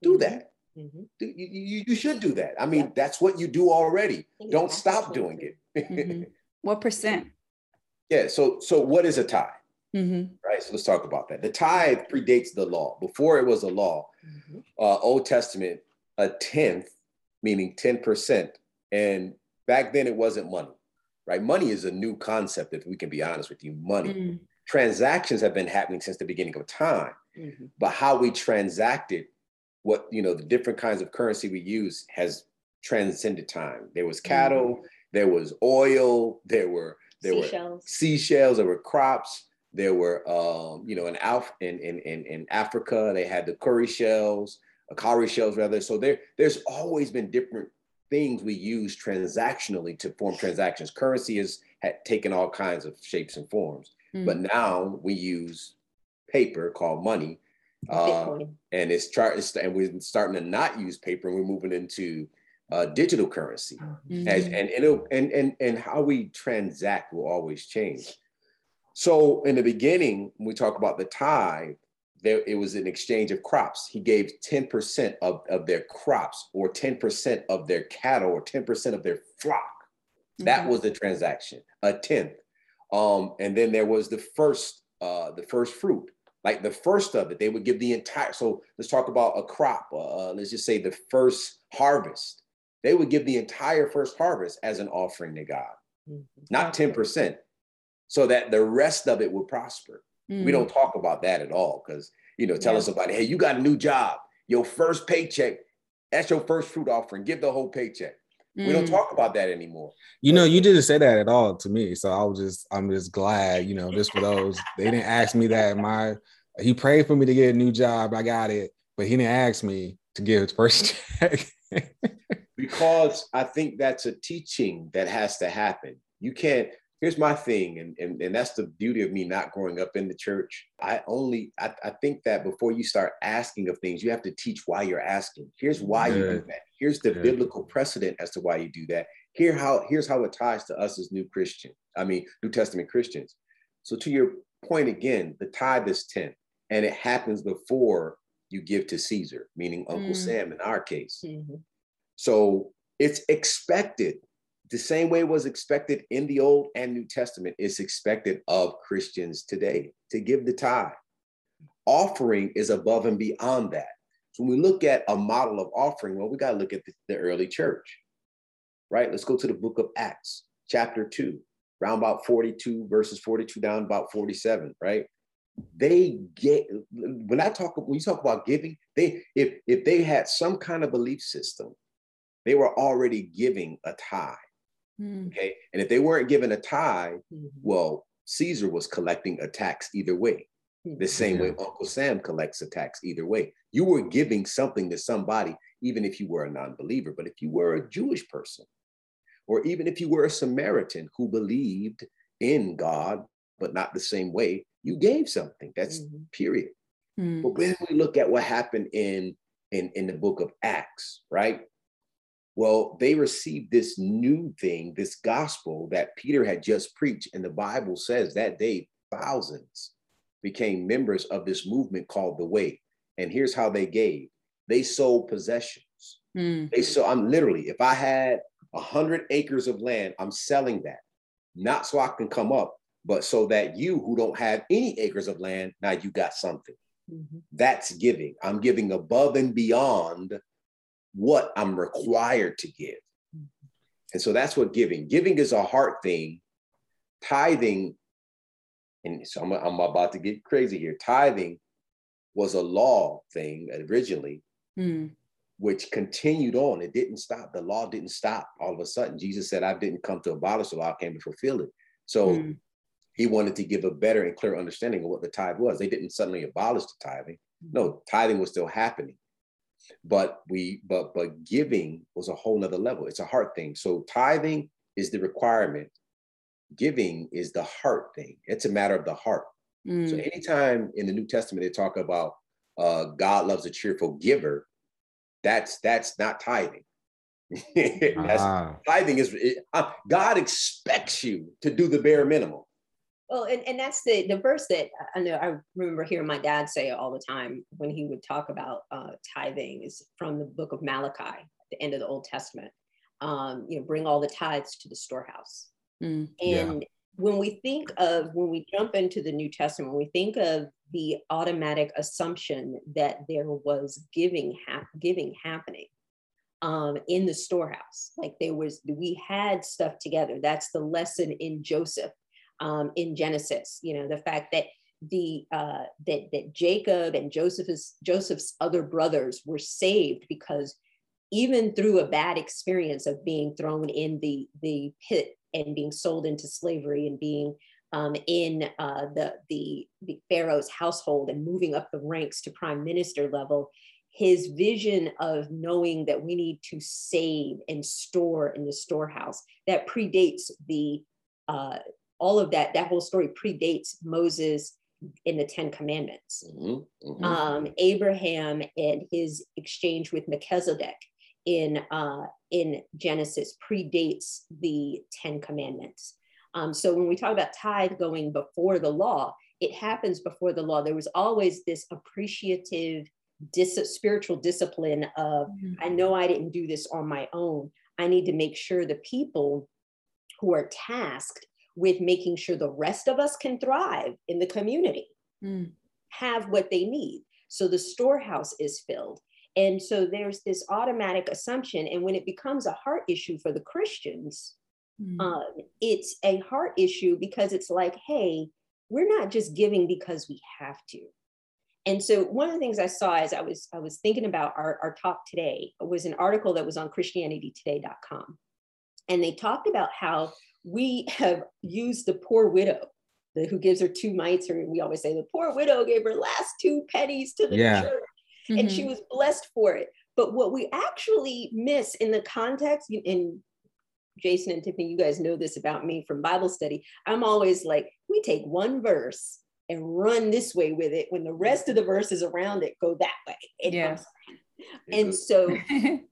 do mm-hmm. that. Mm-hmm. You, you, you, should do that. I mean, yeah. that's what you do already. Don't stop doing it. mm-hmm. What percent? Yeah. So, so what is a tithe? Mm-hmm. Right. So let's talk about that. The tithe predates the law. Before it was a law, mm-hmm. uh, Old Testament, a tenth, meaning 10%. And back then it wasn't money, right? Money is a new concept, if we can be honest with you. Money. Mm-hmm. Transactions have been happening since the beginning of time. Mm-hmm. But how we transacted what, you know, the different kinds of currency we use has transcended time. There was cattle, mm-hmm. there was oil, there were there seashells. were seashells, there were crops there were, um, you know, in, Alf- in, in, in, in Africa, they had the curry shells, cowrie shells rather. So there, there's always been different things we use transactionally to form transactions. Currency has had taken all kinds of shapes and forms, mm. but now we use paper called money. Uh, and it's chart and we're starting to not use paper and we're moving into uh, digital currency mm-hmm. As, and, and, and, and, and how we transact will always change. So in the beginning, when we talk about the tithe, there it was an exchange of crops. He gave 10% of, of their crops or 10% of their cattle or 10% of their flock. That was the transaction, a tenth. Um, and then there was the first, uh, the first fruit, like the first of it, they would give the entire. So let's talk about a crop. Uh, let's just say the first harvest. They would give the entire first harvest as an offering to God, mm-hmm. not 10% so that the rest of it would prosper. Mm. We don't talk about that at all because, you know, telling yeah. somebody, hey, you got a new job, your first paycheck, that's your first fruit offering, give the whole paycheck. Mm. We don't mm. talk about that anymore. You know, you didn't say that at all to me. So I was just, I'm just glad, you know, just for those, they didn't ask me that. My, he prayed for me to get a new job. I got it, but he didn't ask me to give his first check. because I think that's a teaching that has to happen. You can't, here's my thing and, and and that's the beauty of me not growing up in the church i only i, I think that before you start asking of things you have to teach why you're asking here's why Good. you do that here's the Good. biblical precedent as to why you do that here how here's how it ties to us as new christian i mean new testament christians so to your point again the tithe is 10 and it happens before you give to caesar meaning uncle mm. sam in our case mm-hmm. so it's expected the same way was expected in the Old and New Testament is expected of Christians today to give the tithe. Offering is above and beyond that. So when we look at a model of offering, well, we got to look at the, the, early church, right? Let's go to the book of Acts, chapter 2, around about 42, verses 42 down about 47, right? They get when I talk when you talk about giving, they if if they had some kind of belief system, they were already giving a tithe Mm. Okay. And if they weren't given a tithe, mm-hmm. well, Caesar was collecting a tax either way. Mm-hmm. The same yeah. way Uncle Sam collects a tax either way. You were giving something to somebody, even if you were a non believer. But if you were a Jewish person, or even if you were a Samaritan who believed in God, but not the same way, you gave something. That's mm-hmm. period. Mm. But when we look at what happened in, in, in the book of Acts, right? Well, they received this new thing, this gospel that Peter had just preached. And the Bible says that day, thousands became members of this movement called the Way. And here's how they gave they sold possessions. Mm. They so I'm literally, if I had a hundred acres of land. I'm selling that, not so I can come up, but so that you who don't have any acres of land, now you got something. Mm-hmm. That's giving. I'm giving above and beyond what I'm required to give. And so that's what giving. Giving is a heart thing. Tithing, and so I'm, I'm about to get crazy here. Tithing was a law thing originally, mm. which continued on. It didn't stop. The law didn't stop all of a sudden. Jesus said, I didn't come to abolish the law, I came to fulfill it. So mm he wanted to give a better and clear understanding of what the tithe was. They didn't suddenly abolish the tithing. No, tithing was still happening. But we, but but giving was a whole nother level. It's a heart thing. So tithing is the requirement. Giving is the heart thing. It's a matter of the heart. Mm. So anytime in the New Testament they talk about uh, God loves a cheerful giver, that's that's not tithing. that's, ah. Tithing is it, uh, God expects you to do the bare minimum. Well, and, and that's the, the verse that I know I remember hearing my dad say all the time when he would talk about uh, tithing is from the book of Malachi, at the end of the Old Testament. Um, you know, bring all the tithes to the storehouse. Mm, and yeah. when we think of, when we jump into the New Testament, when we think of the automatic assumption that there was giving, ha- giving happening, um, in the storehouse. Like there was, we had stuff together. That's the lesson in Joseph um, in Genesis. You know, the fact that the uh, that that Jacob and Joseph's Joseph's other brothers were saved because even through a bad experience of being thrown in the the pit and being sold into slavery and being um, in uh, the, the the Pharaoh's household and moving up the ranks to prime minister level, his vision of knowing that we need to save and store in the storehouse that predates the uh, all of that, that whole story predates Moses in the Ten Commandments. Mm-hmm, mm-hmm. Um, Abraham and his exchange with Melchizedek in, uh, in Genesis predates the Ten Commandments. Um, so when we talk about tithe going before the law, it happens before the law. There was always this appreciative, dis- spiritual discipline of, mm-hmm. I know I didn't do this on my own. I need to make sure the people who are tasked with making sure the rest of us can thrive in the community, mm. have what they need. So the storehouse is filled. And so there's this automatic assumption. And when it becomes a heart issue for the Christians, mm. um, it's a heart issue because it's like, hey, we're not just giving because we have to. And so one of the things I saw as I was I was thinking about our, our talk today was an article that was on ChristianityToday.com. And they talked about how we have used the poor widow the, who gives her two mites, or we always say the poor widow gave her last two pennies to the yeah. church, mm-hmm. and she mm-hmm. was blessed for it. But what we actually miss in the context, and Jason and Tiffany, you guys know this about me from Bible study. I'm always like, we take one verse and run this way with it when the rest of the verses around it go that way. yeah. And so,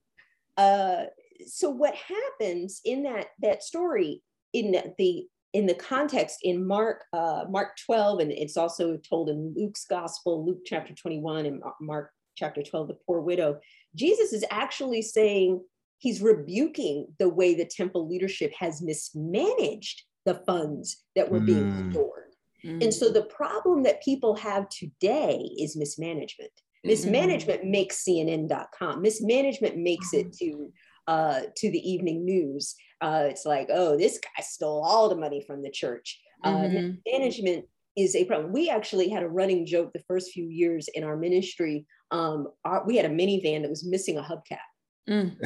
uh, so what happens in that that story in the in the context in Mark uh, Mark 12, and it's also told in Luke's gospel, Luke chapter 21 and Mark chapter 12, the poor widow, Jesus is actually saying he's rebuking the way the temple leadership has mismanaged the funds that were being mm. stored. Mm. And so the problem that people have today is mismanagement. Mm-hmm. Mismanagement makes CNN.com. Mismanagement makes it mm-hmm. to uh, to the evening news. Uh, it's like, oh, this guy stole all the money from the church. Uh, mm-hmm. management is a problem. We actually had a running joke the first few years in our ministry. Um, our, we had a minivan that was missing a hubcap. Mm.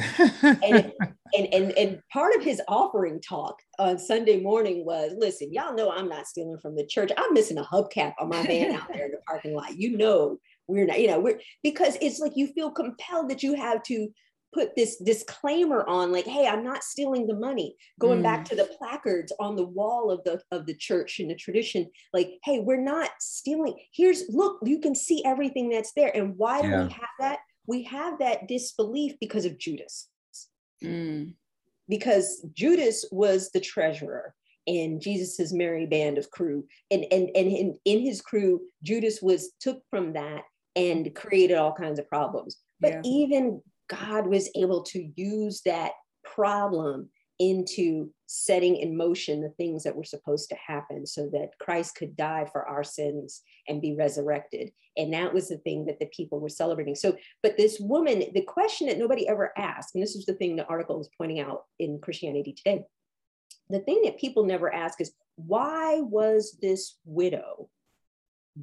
and, and, and and part of his offering talk on Sunday morning was, listen, y'all know I'm not stealing from the church. I'm missing a hubcap on my van out there in the parking lot. You know, we're not, you know, we're because it's like you feel compelled that you have to put this disclaimer on like hey i'm not stealing the money going mm. back to the placards on the wall of the of the church and the tradition like hey we're not stealing here's look you can see everything that's there and why yeah. do we have that we have that disbelief because of judas mm. because judas was the treasurer in jesus's merry band of crew and and and in, in his crew judas was took from that and created all kinds of problems but yeah. even God was able to use that problem into setting in motion the things that were supposed to happen so that Christ could die for our sins and be resurrected. And that was the thing that the people were celebrating. So, but this woman, the question that nobody ever asked, and this is the thing the article is pointing out in Christianity Today, the thing that people never ask is why was this widow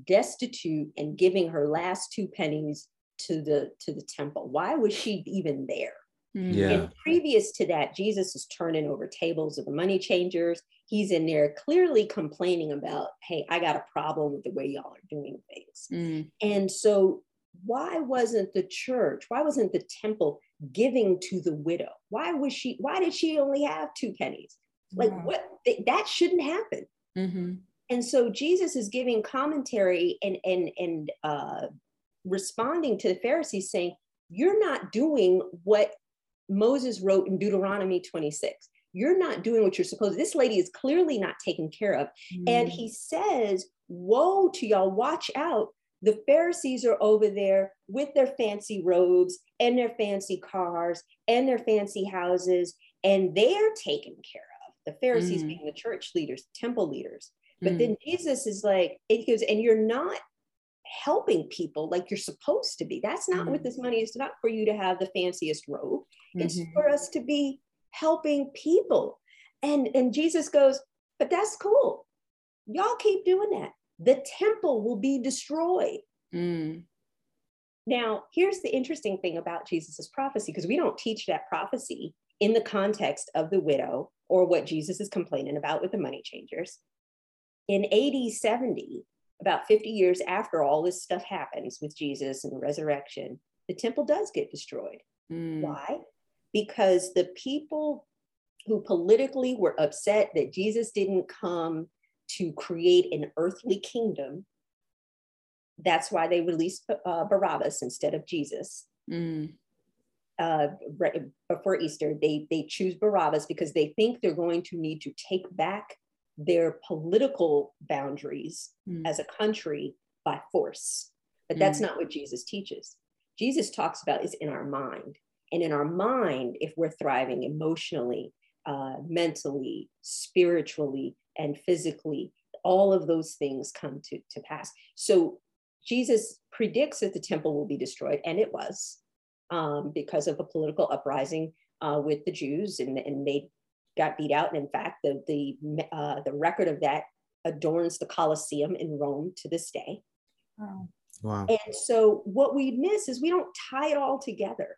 destitute and giving her last two pennies to the to the temple why was she even there Mm. Yeah. and previous to that jesus is turning over tables of the money changers he's in there clearly complaining about hey i got a problem with the way y'all are doing things Mm. and so why wasn't the church why wasn't the temple giving to the widow why was she why did she only have two pennies like Wow. what th- that shouldn't happen Mhm. and so jesus is giving commentary and and and uh responding to the pharisees saying you're not doing what moses wrote in deuteronomy 26 you're not doing what you're supposed this lady is clearly not taken care of and Mm. he says woe to y'all watch out the pharisees are over there with their fancy robes and their fancy cars and their fancy houses and they're taken care of the pharisees Mm. being the church leaders temple leaders but Mm. then Jesus is like, it goes, and you're not helping people like you're supposed to be. That's not what Mm. this money is not for you to have the fanciest robe. It's Mhm. for us to be helping people. And and Jesus goes, but that's cool. Y'all keep doing that. The temple will be destroyed. Mm. Now, here's the interesting thing about Jesus's prophecy, because we don't teach that prophecy in the context of the widow or what Jesus is complaining about with the money changers. In AD 70, about 50 years after all this stuff happens with Jesus and the resurrection, the temple does get destroyed. Mm. Why? Because the people who politically were upset that Jesus didn't come to create an earthly kingdom, that's why they released uh, Barabbas instead of Jesus. Mm. Uh, right before Easter, they they choose Barabbas because they think they're going to need to take back their political boundaries Mm. as a country by force. But that's not what Jesus teaches. Jesus talks about is in our mind. And in our mind, if we're thriving emotionally, uh, mentally, spiritually, and physically, all of those things come to, to pass. So Jesus predicts that the temple will be destroyed, and it was um, because of a political uprising uh, with the Jews, and, and they got beat out. And in fact, the the uh, the record of that adorns the Colosseum in Rome to this day. Wow. Wow. And so what we miss is we don't tie it all together.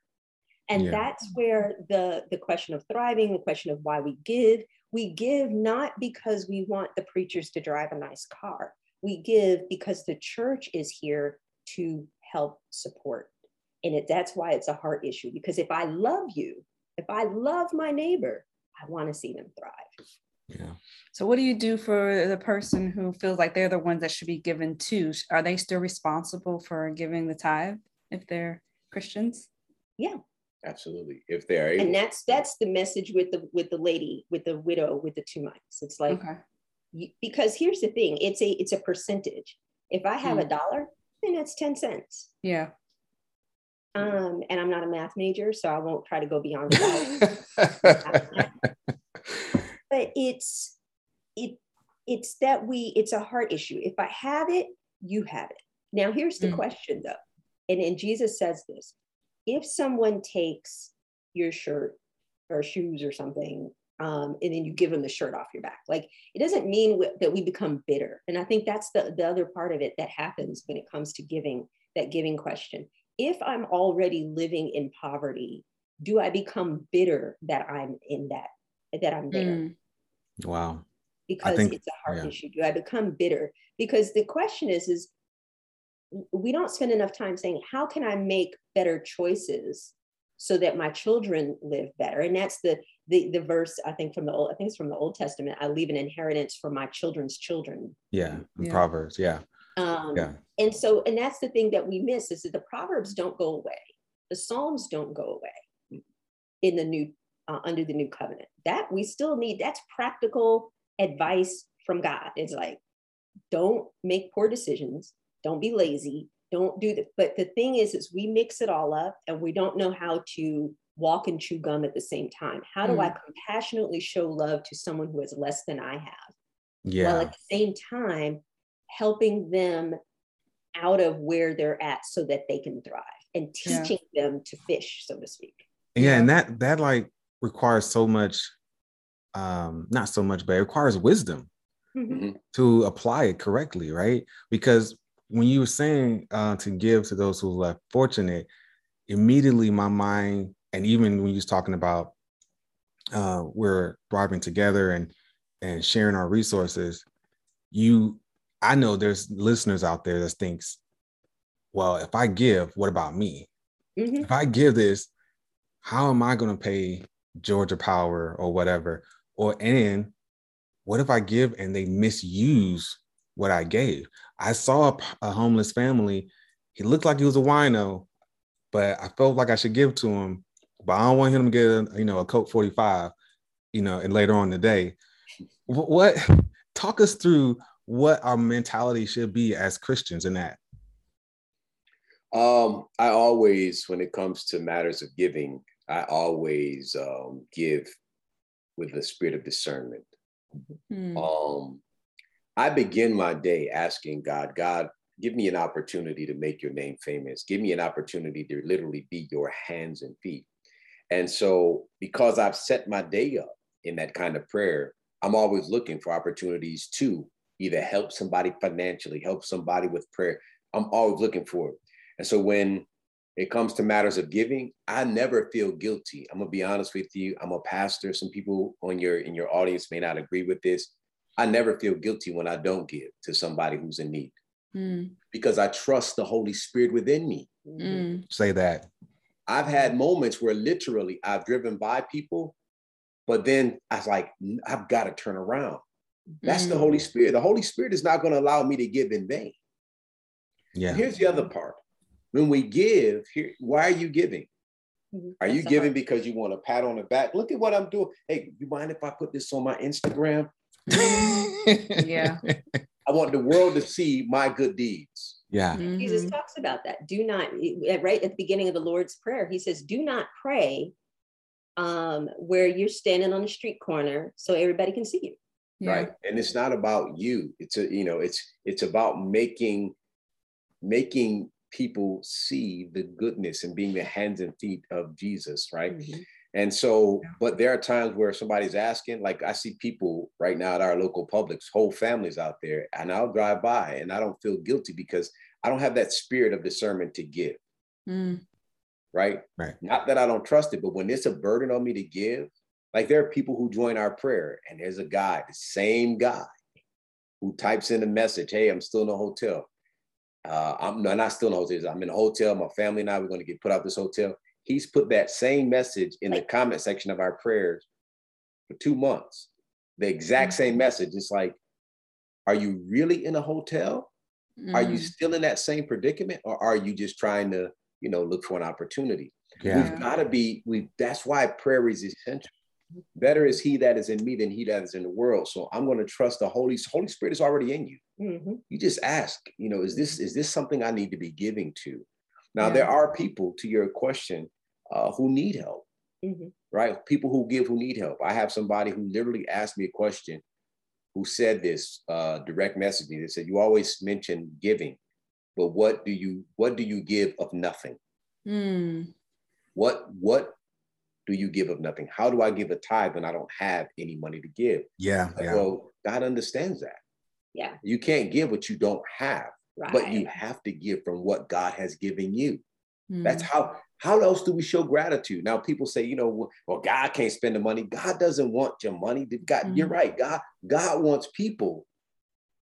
And Yeah. that's where the the question of thriving, the question of why we give, we give not because we want the preachers to drive a nice car. We give because the church is here to help support. And it, that's why it's a heart issue. Because if I love you, if I love my neighbor, I want to see them thrive. Yeah. So, what do you do for the person who feels like they're the ones that should be given to? Are they still responsible for giving the tithe if they're Christians? Yeah, absolutely. If they're able. And that's that's the message with the with the lady, with the widow, with the two mites. It's like Okay. you- because here's the thing it's a it's a percentage if i have a mm. dollar then that's 10 cents Yeah. Um and i'm not a math major so i won't try to go beyond that. But it's it it's that we it's a heart issue. If i have it you have it. Now here's the Mm. question though and and jesus says this. If someone takes your shirt or shoes or something um, and then you give them the shirt off your back like it doesn't mean w- that we become bitter. And i think that's the, the other part of it that happens when it comes to giving that giving question if i'm already living in poverty do i become bitter that i'm in that that i'm there Mm. wow. because think- it's a heart yeah. issue do i become bitter because the question is is we don't spend enough time saying how can i make better choices so that my children live better and that's the the, the verse i think from the old i think it's from the old testament i leave an inheritance for my children's children Yeah. in Yeah. Proverbs. Yeah. Um, Yeah. and so and that's the thing that we miss is that the proverbs don't go away the psalms don't go away in the new uh, under the new covenant that we still need that's practical advice from god it's like don't make poor decisions don't be lazy don't do that but the thing is is we mix it all up and we don't know how to walk and chew gum at the same time? How do mm. I compassionately show love to someone who is less than I have? Yeah. While at the same time, helping them out of where they're at so that they can thrive and teaching yeah. them to fish, so to speak. Yeah, and that that like requires so much, um, not so much, but it requires wisdom mm-hmm. mm-hmm. to apply it correctly, right? Because when you were saying uh, to give to those who left fortunate, immediately my mind, and even when you was talking about uh, we're thriving together and and sharing our resources, you, I know there's listeners out there that thinks, well, if I give, what about me? Mm-hmm. If I give this, how am I going to pay Georgia Power or whatever? Or and what if I give and they misuse what I gave? I saw a, a homeless family. He looked like he was a wino, but I felt like I should give to him. But I don't want him to get a, you know a Colt 45, you know, and later on the day. What talk us through what our mentality should be as Christians in that? Um, I always, when it comes to matters of giving, I always um, give with the spirit of discernment. Mm. Um, I begin my day asking God, God, give me an opportunity to make your name famous. Give me an opportunity to literally be your hands and feet. And so, because I've set my day up in that kind of prayer, I'm always looking for opportunities to either help somebody financially, help somebody with prayer. I'm always looking for it. And so when it comes to matters of giving, I never feel guilty. I'm gonna be honest with you. I'm a pastor. Some people on your in your audience may not agree with this. I never feel guilty when I don't give to somebody who's in need mm. because I trust the Holy Spirit within me. Mm. Say that. I've had moments where literally I've driven by people, but then I was like, I've got to turn around. That's mm. the Holy Spirit. The Holy Spirit is not going to allow me to give in vain. Yeah. Here's the other part when we give, here, why are you giving? Mm-hmm. Are you giving because you want a pat on the back? Look at what I'm doing. Hey, you mind if I put this on my Instagram? yeah. I want the world to see my good deeds. Yeah. Mm-hmm. Jesus talks about that. Do not, right at the beginning of the Lord's Prayer, he says, do not pray um, where you're standing on the street corner so everybody can see you. Yeah. Right. And it's not about you. It's a, you know, it's it's about making making people see the goodness and being the hands and feet of Jesus, right? Mm-hmm. And so, but there are times where somebody's asking, like I see people right now at our local Publix, whole families out there, and I'll drive by and I don't feel guilty because I don't have that spirit of discernment to give. Mm. Right? Right. Not that I don't trust it, but when it's a burden on me to give, like there are people who join our prayer, and there's a guy, the same guy, who types in a message, Hey, I'm still in a hotel. Uh, I'm not still in a hotel. I'm in a hotel. My family and I, we're going to get put out this hotel. He's put that same message in the comment section of our prayers for two months. The exact same mm. message. It's like, are you really in a hotel? Mm. Are you mm. still in that same predicament, or are you just trying to, you know, look for an opportunity? Yeah. We've got to be. We. That's why prayer is essential. Better is he that is in me than he that is in the world. So I'm going to trust the Holy Holy Spirit is already in you. Mm-hmm. You just ask, you know, is this is this something I need to be giving to? Now yeah. there are people, to your question, uh, who need help, mm-hmm. right? People who give who need help. I have somebody who literally asked me a question, who said this uh, direct messaging. They said, "You always mention giving, but what do you what do you give of nothing? Mm. What what do you give of nothing? How do I give a tithe when I don't have any money to give? Yeah. yeah. Well, God understands that. Yeah. You can't give what you don't have, right. but you have to give from what God has given you. Mm. That's how how else do we show gratitude? Now people say, you know, well, God can't spend the money. God doesn't want your money. God, mm. you're right. God, God wants people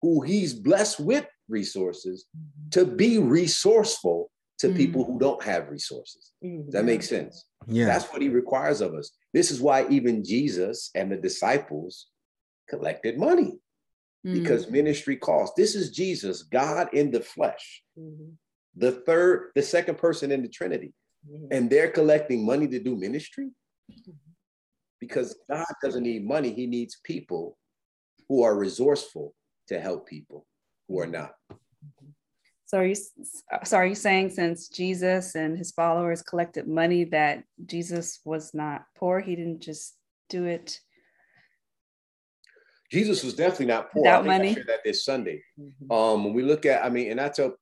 who he's blessed with resources to be resourceful to mm. people who don't have resources. Mm-hmm. Does that make sense? Yeah. That's what he requires of us. This is why even Jesus and the disciples collected money mm. because ministry costs. This is Jesus, God in the flesh, mm-hmm. the third, the second person in the Trinity. Mm-hmm. And they're collecting money to do ministry mm-hmm. because God doesn't need money, He needs people who are resourceful to help people who are not. So are you so are you saying since Jesus and his followers collected money that Jesus was not poor? He didn't just do it. Jesus was definitely not poor. Without money. I that this Sunday. Mm-hmm. Um, when we look at, I mean, and I tell,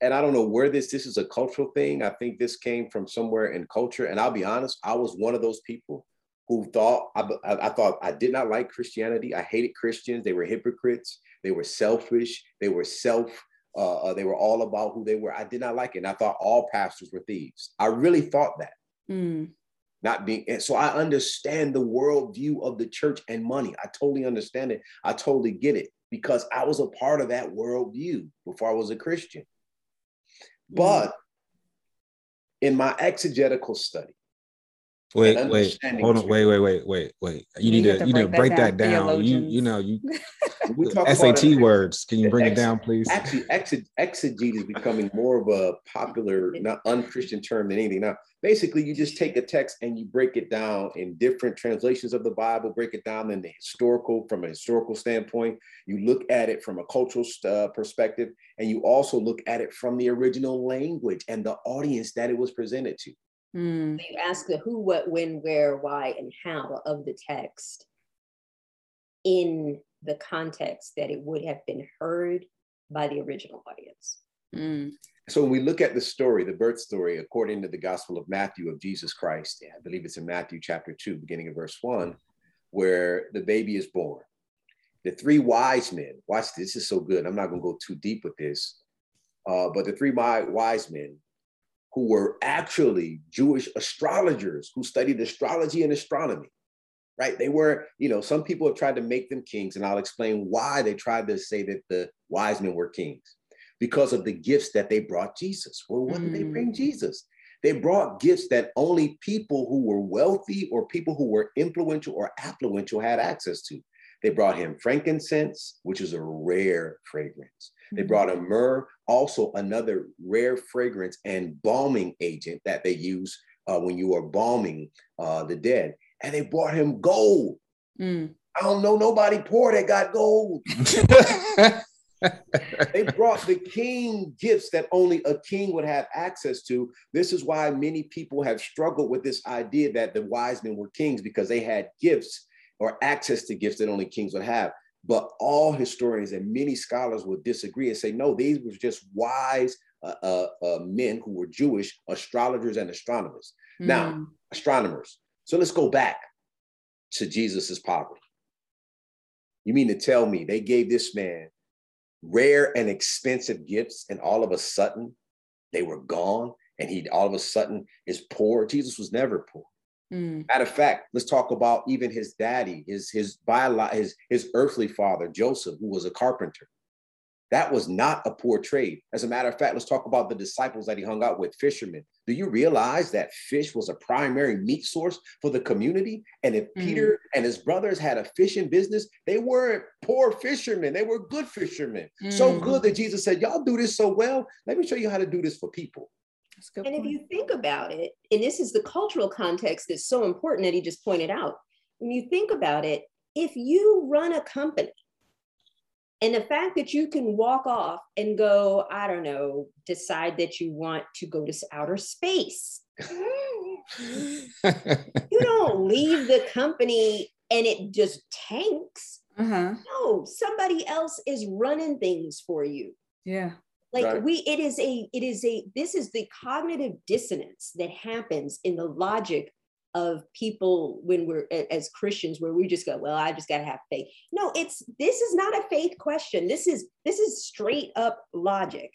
and I don't know where this this is a cultural thing. I think this came from somewhere in culture. And I'll be honest, I was one of those people who thought I, I, I thought I did not like Christianity. I hated Christians. They were hypocrites. They were selfish. They were self uh, uh, they were all about who they were. I did not like it. And I thought all pastors were thieves. I really thought that. Mm. Not being, and so I understand the worldview of the church and money. I totally understand it. I totally get it because I was a part of that worldview before I was a Christian. Mm. But in my exegetical study, Wait, wait, hold on, wait, wait, wait, wait, wait. You, you need to, you need to break that down. That down. You, you know, you SAT words. Can you bring ex- it down, please? Actually, exeg- exegete is becoming more of a popular, not unchristian term than anything. Now, basically, you just take a text and you break it down in different translations of the Bible. Break it down in the historical, from a historical standpoint. You look at it from a cultural uh, perspective, and you also look at it from the original language and the audience that it was presented to. Mm. You ask the who, what, when, where, why, and how of the text in the context that it would have been heard by the original audience. Mm. So when we look at the story, the birth story, according to the Gospel of Matthew of Jesus Christ, I believe it's in Matthew chapter 2, beginning of verse 1, where the baby is born. The three wise men, watch this, this is so good. I'm not going to go too deep with this, uh, but the three wise men who were actually Jewish astrologers who studied astrology and astronomy, right? They were, you know, some people have tried to make them kings, and I'll explain why they tried to say that the wise men were kings because of the gifts that they brought Jesus. Well, what mm. did they bring mm. Jesus? They brought gifts that only people who were wealthy or people who were influential or affluential had access to. They brought him frankincense, which is a rare fragrance. They mm-hmm. brought a myrrh, also another rare fragrance and balming agent that they use uh, when you are balming uh, the dead. And they brought him gold. Mm. I don't know nobody poor that got gold. they brought the king gifts that only a king would have access to. This is why many people have struggled with this idea that the wise men were kings because they had gifts or access to gifts that only kings would have. But all historians and many scholars will disagree and say, no, these were just wise uh, uh, uh, men who were Jewish astrologers and astronomers. Mm. Now, astronomers. So let's go back to Jesus's poverty. You mean to tell me they gave this man rare and expensive gifts, and all of a sudden they were gone, and he all of a sudden is poor? Jesus was never poor. Mm. Matter of fact, let's talk about even his daddy, his his bio, his his earthly father, Joseph, who was a carpenter. That was not a poor trade. As a matter of fact, let's talk about the disciples that he hung out with, fishermen. Do you realize that fish was a primary meat source for the community? And if mm. Peter and his brothers had a fishing business, they weren't poor fishermen, they were good fishermen. Mm. So good that Jesus said, Y'all do this so well. Let me show you how to do this for people. And point. if you think about it, and this is the cultural context that's so important that he just pointed out. When you think about it, if you run a company and the fact that you can walk off and go, I don't know, decide that you want to go to outer space. you don't leave the company and it just tanks. Uh-huh. No, somebody else is running things for you. Yeah like right. we it is a it is a this is the cognitive dissonance that happens in the logic of people when we're as christians where we just go well i just got to have faith no it's this is not a faith question this is this is straight up logic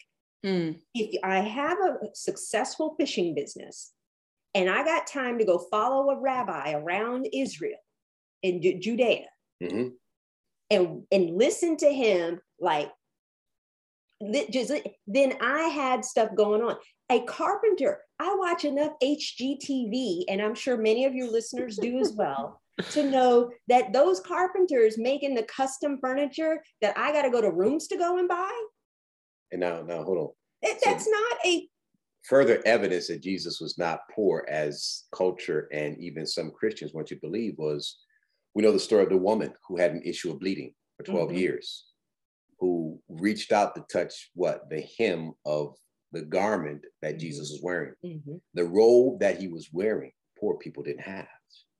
mm. if i have a successful fishing business and i got time to go follow a rabbi around israel in judea mm-hmm. and and listen to him like just then I had stuff going on. A carpenter, I watch enough HGTV, and I'm sure many of your listeners do as well, to know that those carpenters making the custom furniture that I got to go to rooms to go and buy. And now, now hold on. It, that's so, not a further evidence that Jesus was not poor, as culture and even some Christians want you to believe was. We know the story of the woman who had an issue of bleeding for 12 mm-hmm. years who reached out to touch what the hem of the garment that Jesus was wearing. Mhm. The robe that he was wearing, poor people didn't have.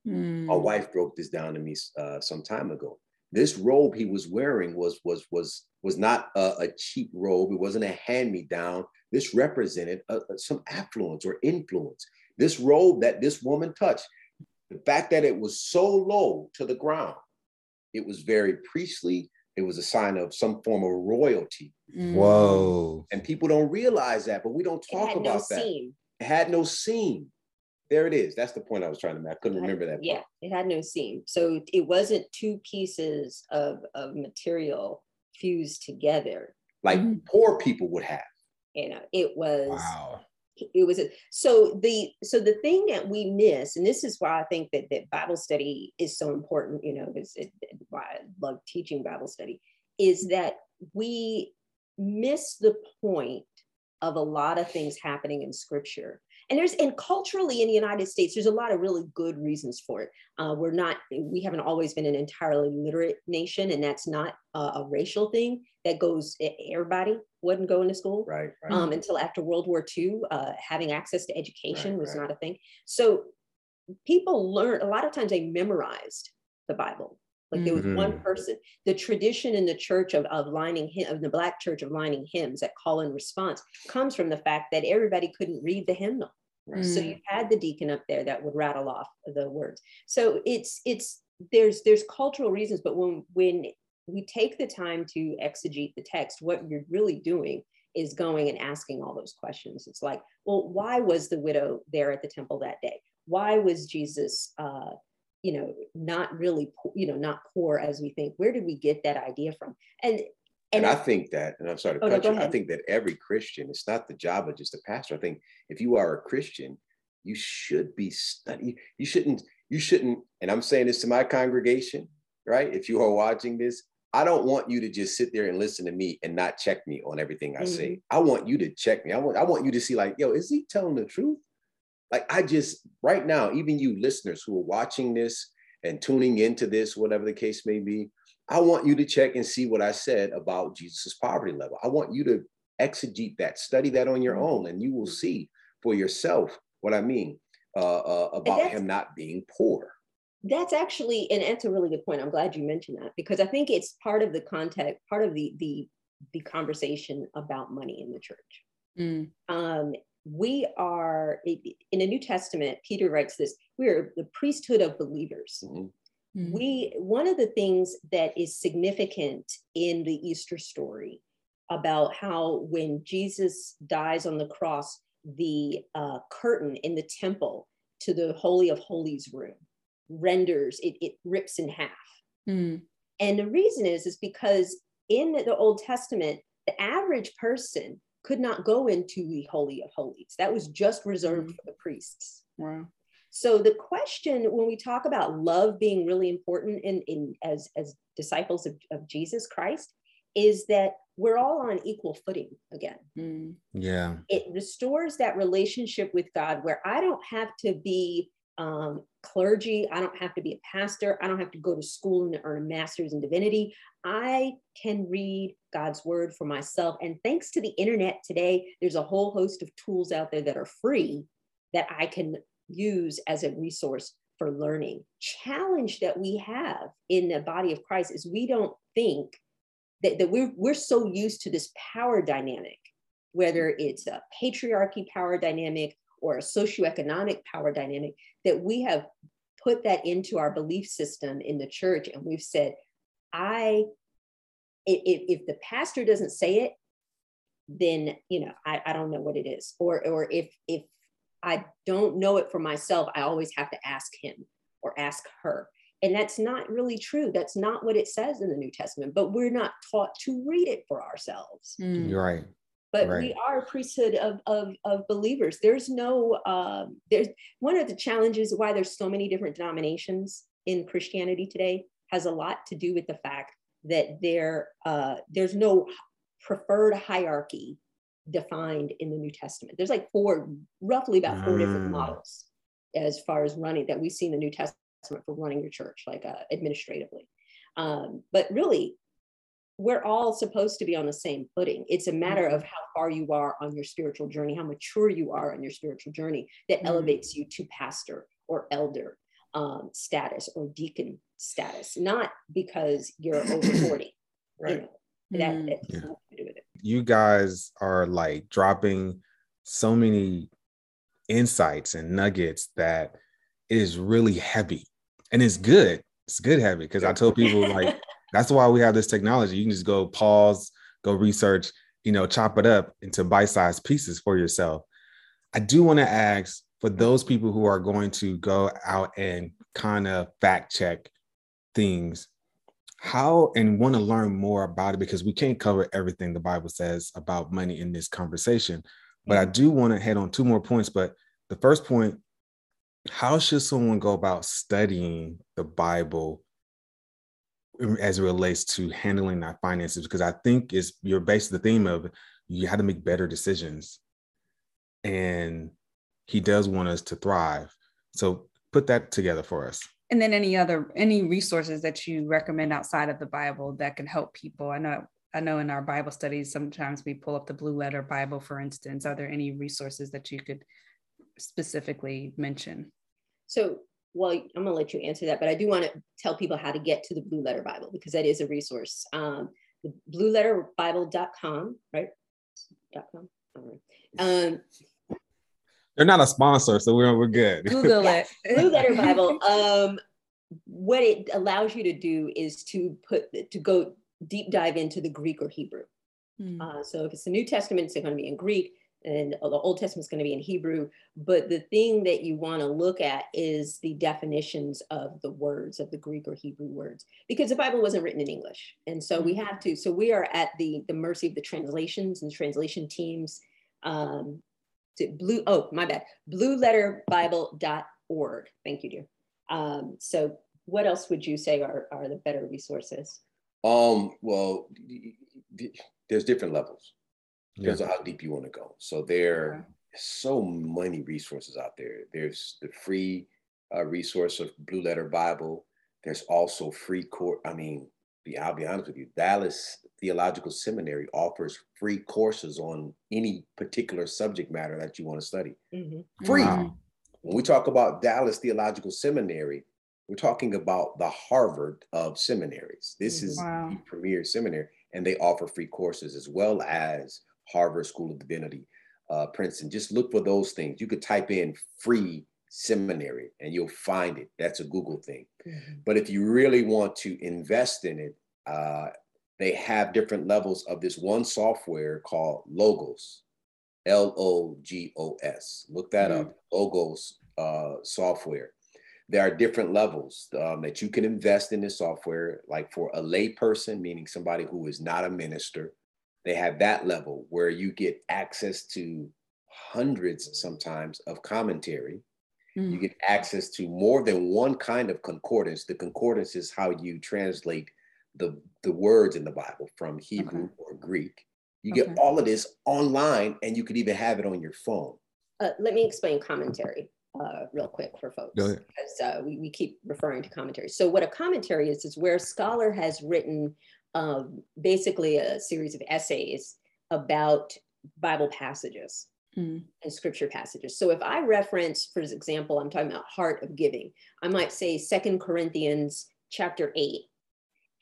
Mm. My wife broke this down to me uh, some time ago. This robe he was wearing was was was was not a, a cheap robe. It wasn't a hand me down. This represented uh, uh, some affluence or influence. This robe that this woman touched, the fact that it was so low to the ground, it was very priestly. It was a sign of some form of royalty, Mm. Whoa. and people don't realize that. But we don't talk about no that. seam. It had no seam. There it is. That's the point I was trying to make. I couldn't had- remember that. Yeah, part. it had no seam. So it wasn't two pieces of, of material fused together. like Mhm. poor people would have. You know, it was Wow. It was a, so the so the thing that we miss, and this is why I think that that Bible study is so important. You know, is it, why I love teaching Bible study is mm-hmm. that we miss the point of a lot of things happening in Scripture. And there's and culturally in the United States, there's a lot of really good reasons for it. Uh, we're not, we haven't always been an entirely literate nation, and that's not uh, a racial thing. That goes, everybody wasn't going to school Right. Right. um, until after World War II. Uh, having access to education Right, was not a thing. So people learn a lot of times they memorized the Bible. Like there was one Mhm. person. The tradition in the church of, of lining of the black church of lining hymns that call and response comes from the fact that everybody couldn't read the hymnal. Right. So Mm. you had the deacon up there that would rattle off the words. So it's it's there's there's cultural reasons, but when when we take the time to exegete the text, what you're really doing is going and asking all those questions. It's like, well, why was the widow there at the temple that day? Why was Jesus, uh, you know, not really, po- you know, not poor as we think? Where did we get that idea from? And And and I think that, and I'm sorry to Oh, cut go you, I think that every Christian, it's not the job of just a pastor. I think if you are a Christian, you should be studying. You shouldn't, you shouldn't, and I'm saying this to my congregation, right? If you are watching this, I don't want you to just sit there and listen to me and not check me on everything I say. Mm-hmm. I want you to check me. I want, I want you to see, like, yo, is he telling the truth? Like, I just, right now, even you listeners who are watching this and tuning into this, whatever the case may be, I want you to check and see what I said about Jesus' poverty level. I want you to exegete that, study that on your own, and you will see for yourself what I mean uh, uh, about him not being poor. that's actually and that's a really good point i'm glad you mentioned that because i think it's part of the context part of the the the conversation about money in the church Mm. um we are in the new testament peter writes this we're the priesthood of believers Mhm. Mm. we one of the things that is significant in the easter story about how when jesus dies on the cross the uh, curtain in the temple to the holy of holies room renders it, it rips in half Mm. and the reason is is because in the old testament the average person could not go into the holy of holies that was just reserved Mhm. for the priests Wow. So the question when we talk about love being really important in, in as as disciples of, of jesus christ is that we're all on equal footing again. Mm. Yeah. it restores that relationship with god where i don't have to be um, clergy. I don't have to be a pastor. I don't have to go to school and earn a master's in divinity. I can read god's word for myself. And thanks to the internet today there's a whole host of tools out there that are free that i can use as a resource for learning challenge that we have in the body of christ is we don't think that, that we're, we're so used to this power dynamic whether it's a patriarchy power dynamic or a socioeconomic power dynamic, that we have put that into our belief system in the church. And we've said, I, if, if the pastor doesn't say it, then, you know, I, I don't know what it is. Or, or if, if I don't know it for myself, I always have to ask him or ask her. And that's not really true. That's not what it says in the New Testament, but we're not taught to read it for ourselves Mm. Right. but Right. we are a priesthood of, of, of believers. There's no, um, there's one of the challenges why there's so many different denominations in Christianity today has a lot to do with the fact that there, uh, there's no preferred hierarchy defined in the New Testament. There's like four, roughly about four different Mm. models as far as running that we see in the New Testament for running your church, like uh, administratively. Um, but really, we're all supposed to be on the same footing. It's a matter of how far you are on your spiritual journey, how mature you are on your spiritual journey that mm-hmm. elevates you to pastor or elder um, status or deacon status, not because you're over 40. right. You know, that, mm. yeah. You guys are like dropping so many insights and nuggets that it is really heavy and it's good. It's good heavy because I tell people like that's why we have this technology. You can just go pause, go research, you know, chop it up into bite-sized pieces for yourself. I do want to ask for those people who are going to go out and kind of fact check things how and want to learn more about it because we can't cover everything the bible says about money in this conversation but i do want to head on two more points but the first point how should someone go about studying the bible as it relates to handling their finances? Because i think is you're based the theme of you had to make better decisions and he does want us to thrive. So put that together for us and then any other any resources that you recommend outside of the bible that can help people i know i know in our bible studies sometimes we pull up the blue letter bible for instance are there any resources that you could specifically mention so well, I'm going to let you answer that, but I do want to tell people how to get to the Blue Letter Bible because that is a resource. Um, the blueletterbible.com, right? .com. All right. Um, They're not a sponsor, so we're, we're good. Google it. Blue Letter Bible. Um, what it allows you to do is to put to go deep dive into the Greek or Hebrew. Mm. Uh, so if it's the New Testament, it's going to be in Greek and the Old Testament is going to be in Hebrew. But the thing that you want to look at is the definitions of the words, of the Greek or Hebrew words, because the Bible wasn't written in English. And so we mm-hmm. have to, so we are at the, the mercy of the translations and translation teams. Um, to blue, oh, my bad, blueletterbible.org. Thank you, dear. Um, so what else would you say are, are the better resources? Um, well, there's different levels depends yeah. on how deep you want to go. So there are so many resources out there. There's the free uh, resource of Blue Letter Bible. There's also free course. I mean, be I'll be honest with you, Dallas Theological Seminary offers free courses on any particular subject matter that you want to study. Mm-hmm. Free. Wow. When we talk about Dallas Theological Seminary, we're talking about the Harvard of seminaries. This is wow. the premier seminary, and they offer free courses as well as Harvard School of Divinity, uh, Princeton. Just look for those things. You could type in free seminary and you'll find it. That's a Google thing. Mm-hmm. But if you really want to invest in it, uh, they have different levels of this one software called Logos, L O G O S. Look that mm-hmm. up, Logos uh, software. There are different levels um, that you can invest in this software, like for a layperson, meaning somebody who is not a minister, they have that level where you get access to hundreds sometimes of commentary. Mm. You get access to more than one kind of concordance. The concordance is how you translate the, the words in the Bible from Hebrew okay. or Greek. You okay. get all of this online and you could even have it on your phone. Uh, let me explain commentary uh, real quick for folks because uh, we, we keep referring to commentary. So what a commentary is, is where a scholar has written um, basically a series of essays about Bible passages mm. and scripture passages. So if I reference, for example, I'm talking about heart of giving, I might say Second Corinthians chapter 8.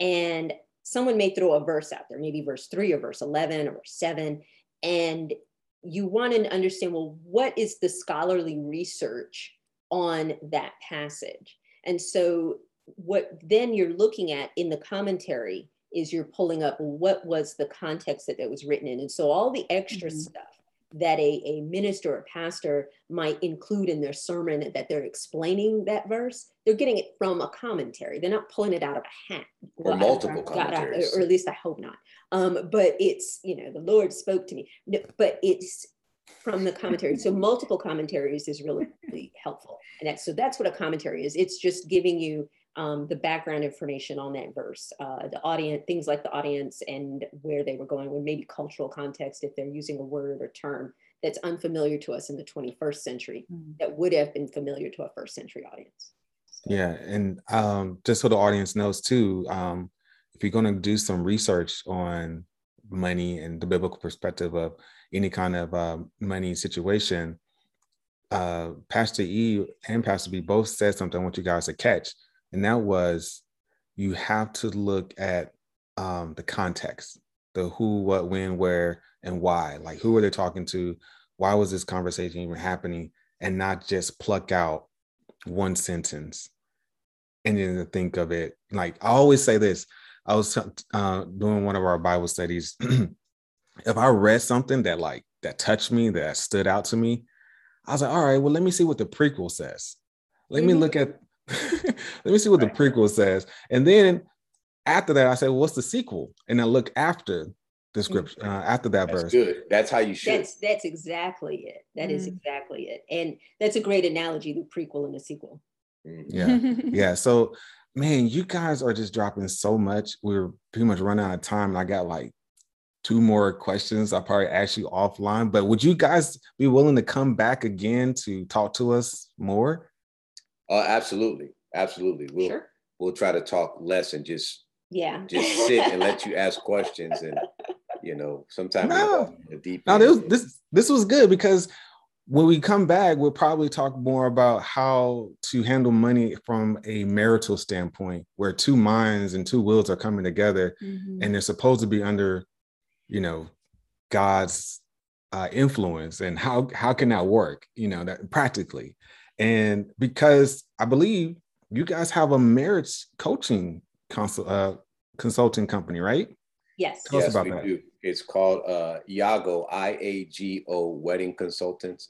And someone may throw a verse out there, maybe verse 3 or verse 11 or verse 7. And you want to understand, well, what is the scholarly research on that passage? And so what then you're looking at in the commentary is you're pulling up what was the context that it was written in. And so all the extra mm-hmm. stuff that a, a minister or pastor might include in their sermon that they're explaining that verse, they're getting it from a commentary. They're not pulling it out of a hat. Or well, multiple commentaries. or at least I hope not. Um, but it's, you know, the Lord spoke to me. But it's from the commentary. So multiple commentaries is really, really helpful. And that's, so that's what a commentary is. It's just giving you um, the background information on that verse, uh, the audience, things like the audience and where they were going, with maybe cultural context, if they're using a word or term that's unfamiliar to us in the 21st century, mm-hmm. that would have been familiar to a first century audience. Yeah, and um, just so the audience knows too, um, if you're going to do some research on money and the biblical perspective of any kind of uh, money situation, uh, Pastor E and Pastor B both said something I want you guys to catch, and that was you have to look at um, the context, the who, what, when, where, and why. Like, who are they talking to? Why was this conversation even happening? And not just pluck out one sentence and then think of it. Like, I always say this I was uh, doing one of our Bible studies. if I read something that like that touched me, that stood out to me, I was like, all right, well, let me see what the prequel says. Let mm-hmm. me look at let me see what the prequel says. And then after that, I said, well, what's the sequel? And I look after the script mm-hmm. uh, after that that's verse. Good. That's how you should. That's that's exactly it. That mm. is exactly it. And that's a great analogy, the prequel and the sequel. Mm. Yeah. yeah. So man, you guys are just dropping so much. We're pretty much running out of time. And I got like two more questions. I'll probably ask you offline, but would you guys be willing to come back again to talk to us more? Uh, absolutely. Absolutely. We'll, sure. we'll try to talk less and just, yeah, just sit and let you ask questions. And, you know, sometimes no, deep. No, this, this, this was good because when we come back, we'll probably talk more about how to handle money from a marital standpoint, where two minds and two wills are coming together, mm-hmm. and they're supposed to be under, you know, God's uh, influence, and how how can that work? You know, that practically, and because I believe you guys have a marriage coaching consult, uh, consulting company, right? Yes. Tell yes, us about that. Do. It's called uh, Iago, I-A-G-O Wedding Consultants.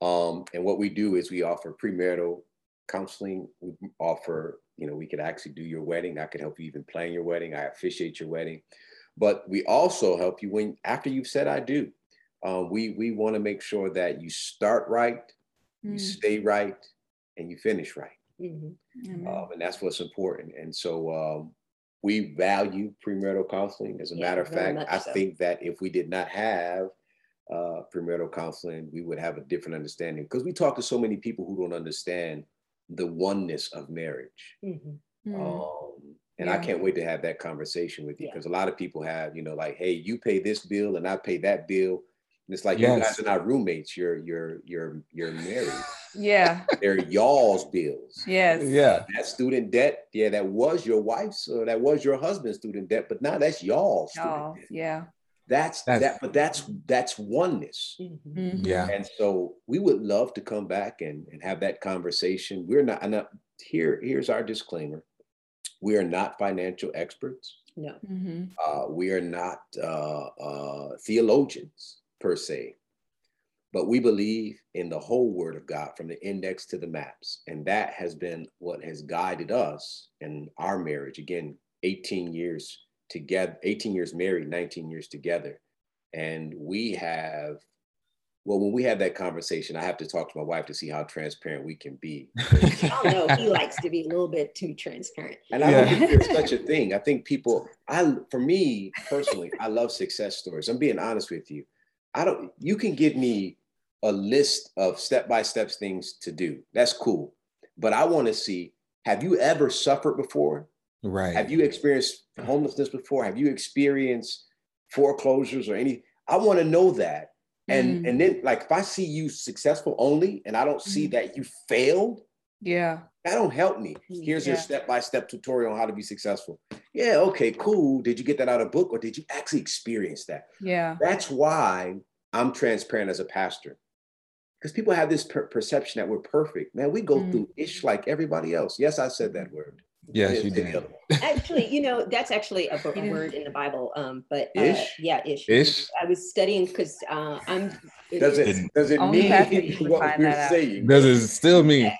Um, and what we do is we offer premarital counseling. We offer, you know, we could actually do your wedding. I could help you even plan your wedding. I officiate your wedding. But we also help you when after you've said I do. Um, we we want to make sure that you start right, mm. you stay right, and you finish right. Mm-hmm. Um, and that's what's important. And so um, we value premarital counseling. As a yeah, matter of fact, I so. think that if we did not have uh, premarital counseling, we would have a different understanding because we talk to so many people who don't understand the oneness of marriage. Mm-hmm. Mm. Um, and yeah. I can't wait to have that conversation with you because yeah. a lot of people have, you know, like, hey, you pay this bill and I pay that bill. And it's like yes. you guys are not roommates. You're you're you're you're married. Yeah. They're y'all's bills. Yes. Yeah. That student debt, yeah, that was your wife's or that was your husband's student debt, but now that's y'all's y'all. Yeah. That's, that's, that, but that's that's oneness. Mm-hmm. Yeah. And so we would love to come back and, and have that conversation. We're not, not here. Here's our disclaimer: we are not financial experts. No. Mm-hmm. Uh, we are not uh, uh, theologians per se, but we believe in the whole Word of God from the index to the maps, and that has been what has guided us in our marriage. Again, 18 years together, 18 years married, 19 years together. And we have, well, when we have that conversation, I have to talk to my wife to see how transparent we can be. oh no, he likes to be a little bit too transparent. And I don't think there's such a thing. I think people, I for me personally, I love success stories. I'm being honest with you. I don't, you can give me a list of step-by-step things to do. That's cool. But I want to see, have you ever suffered before? Right. Have you experienced homelessness before? Have you experienced foreclosures or any? I want to know that. And mm. and then like if I see you successful only and I don't see mm. that you failed, yeah. That don't help me. Here's yeah. your step-by-step tutorial on how to be successful. Yeah, okay, cool. Did you get that out of book or did you actually experience that? Yeah. That's why I'm transparent as a pastor. Because people have this per- perception that we're perfect. Man, we go mm. through ish like everybody else. Yes, I said that word. Yes, you did. actually, you know, that's actually a, a word in the Bible. Um, but uh, ish? yeah, ish. Ish. I was studying because uh, I'm. It does it does it mean what you're saying? Does it still mean?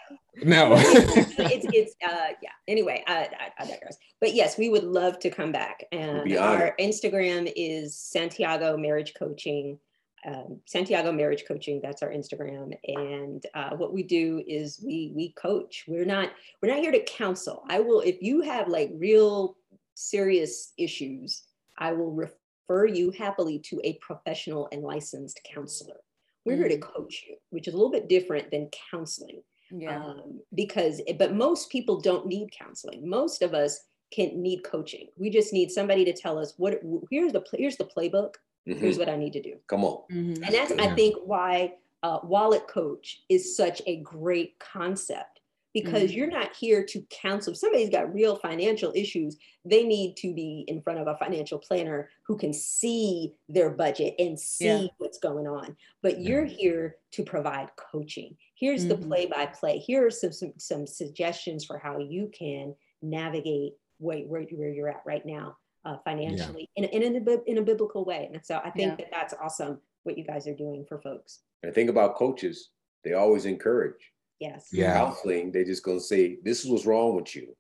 No. it's, it's, it's uh yeah. Anyway, I, I, I digress. But yes, we would love to come back. And our Instagram is Santiago Marriage Coaching um, Santiago Marriage Coaching. That's our Instagram, and uh, what we do is we we coach. We're not we're not here to counsel. I will if you have like real serious issues, I will refer you happily to a professional and licensed counselor. We're mm-hmm. here to mm. coach you, which is a little bit different than counseling. Yeah. Um, because but most people don't need counseling. Most of us can need coaching. We just need somebody to tell us what here's the here's the playbook. Mm-hmm. Here's what I need to do. Come on. Mm-hmm. And that's I think why uh, wallet coach is such a great concept because mm-hmm. you're not here to counsel. If somebody's got real financial issues, they need to be in front of a financial planner who can see their budget and see yeah. what's going on. But you're here to provide coaching. Here's mm-hmm. the play by play. Here are some, some, some, suggestions for how you can navigate where, where, where you're at right now uh, financially yeah. in, in, a, in a biblical way. And so I think yeah. that that's awesome what you guys are doing for folks. And think about coaches, they always encourage. Yes. Yeah. Counseling, they're just going to say, this is what's wrong with you.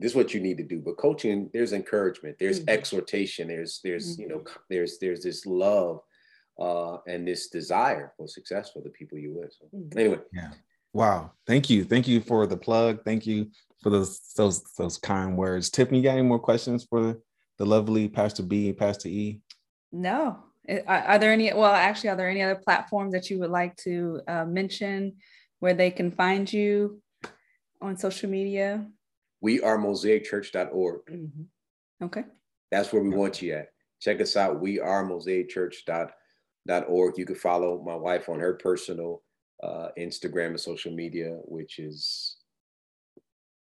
This is what you need to do. But coaching, there's encouragement, there's mm-hmm. exhortation, there's, there's, mm-hmm. you know, there's, there's this love uh, and this desire for success for the people you with. So, mm-hmm. anyway. Yeah. Wow. Thank you. Thank you for the plug. Thank you for those those those kind words. Tiffany, you got any more questions for the lovely Pastor B, Pastor E? No. Are there any? Well, actually, are there any other platforms that you would like to uh, mention where they can find you on social media? We are mosaicchurch.org. Mm-hmm. Okay. That's where we want you at. Check us out. We are mosaicchurch.org. You can follow my wife on her personal uh, Instagram and social media, which is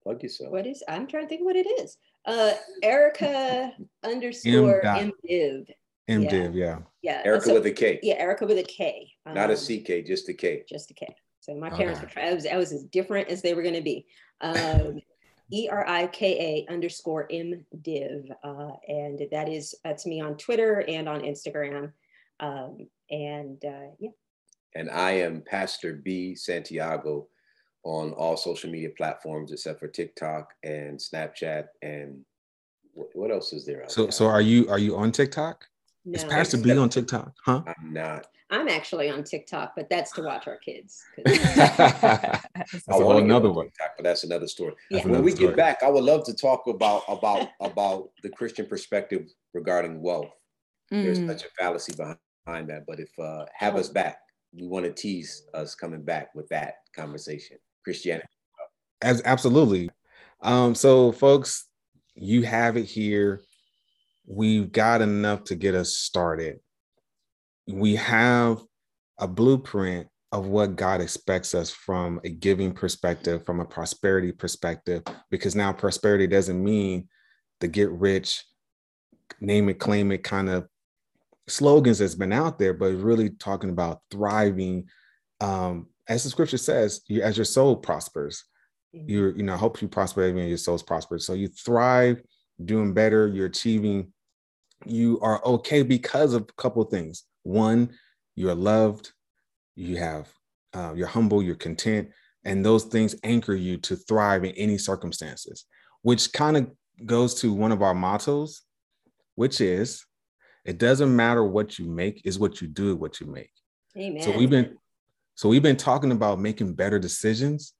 plug yourself. What is? I'm trying to think what it is. Uh, Erika underscore mdiv. MDiv, yeah. Yeah. Erika so, with a K. Yeah, Erika with a K. Um, Not a um, CK, just a K. Just a K. So my parents okay. were trying. I was, I was as different as they were going to be. Um, E R I K A underscore M Div, uh, and that is that's me on Twitter and on Instagram, um, and uh, yeah. And I am Pastor B Santiago on all social media platforms except for TikTok and Snapchat and what, what else is there? so, there? so are you are you on TikTok? No. Is Pastor B on TikTok? Huh? I'm not. I'm actually on TikTok, but that's to watch our kids. that's another one. TikTok, but that's another story. Yeah. When we story. get back, I would love to talk about about about the Christian perspective regarding wealth. Mm. There's such a fallacy behind that, but if uh, have us back, we want to tease us coming back with that conversation. Christianity. As absolutely. Um, so, folks, you have it here we've got enough to get us started. We have a blueprint of what God expects us from a giving perspective, from a prosperity perspective, because now prosperity doesn't mean the get rich, name it, claim it kind of slogans that's been out there, but really talking about thriving. Um, as the scripture says, you, as your soul prospers, mm-hmm. you're, you know, I hope you prosper even your soul's prosper. So you thrive, doing better, you're achieving you are okay because of a couple of things. One, you're loved, you have, uh, you're humble, you're content, and those things anchor you to thrive in any circumstances, which kind of goes to one of our mottos, which is, it doesn't matter what you make, is what you do what you make. Amen. So we've been, so we've been talking about making better decisions,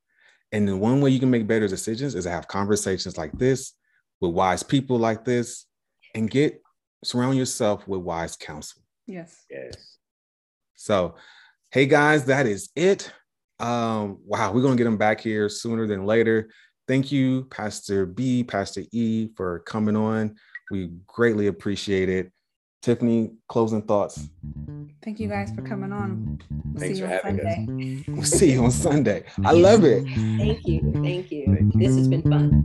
and the one way you can make better decisions is to have conversations like this with wise people like this, and get surround yourself with wise counsel. Yes. Yes. So, hey guys, that is it. Um, wow, we're gonna get them back here sooner than later. Thank you, Pastor B, Pastor E, for coming on. We greatly appreciate it. Tiffany, closing thoughts. Thank you guys for coming on. We'll Thanks see you on Sunday. Us. We'll see you on Sunday. I love it. Thank you. Thank you. This has been fun.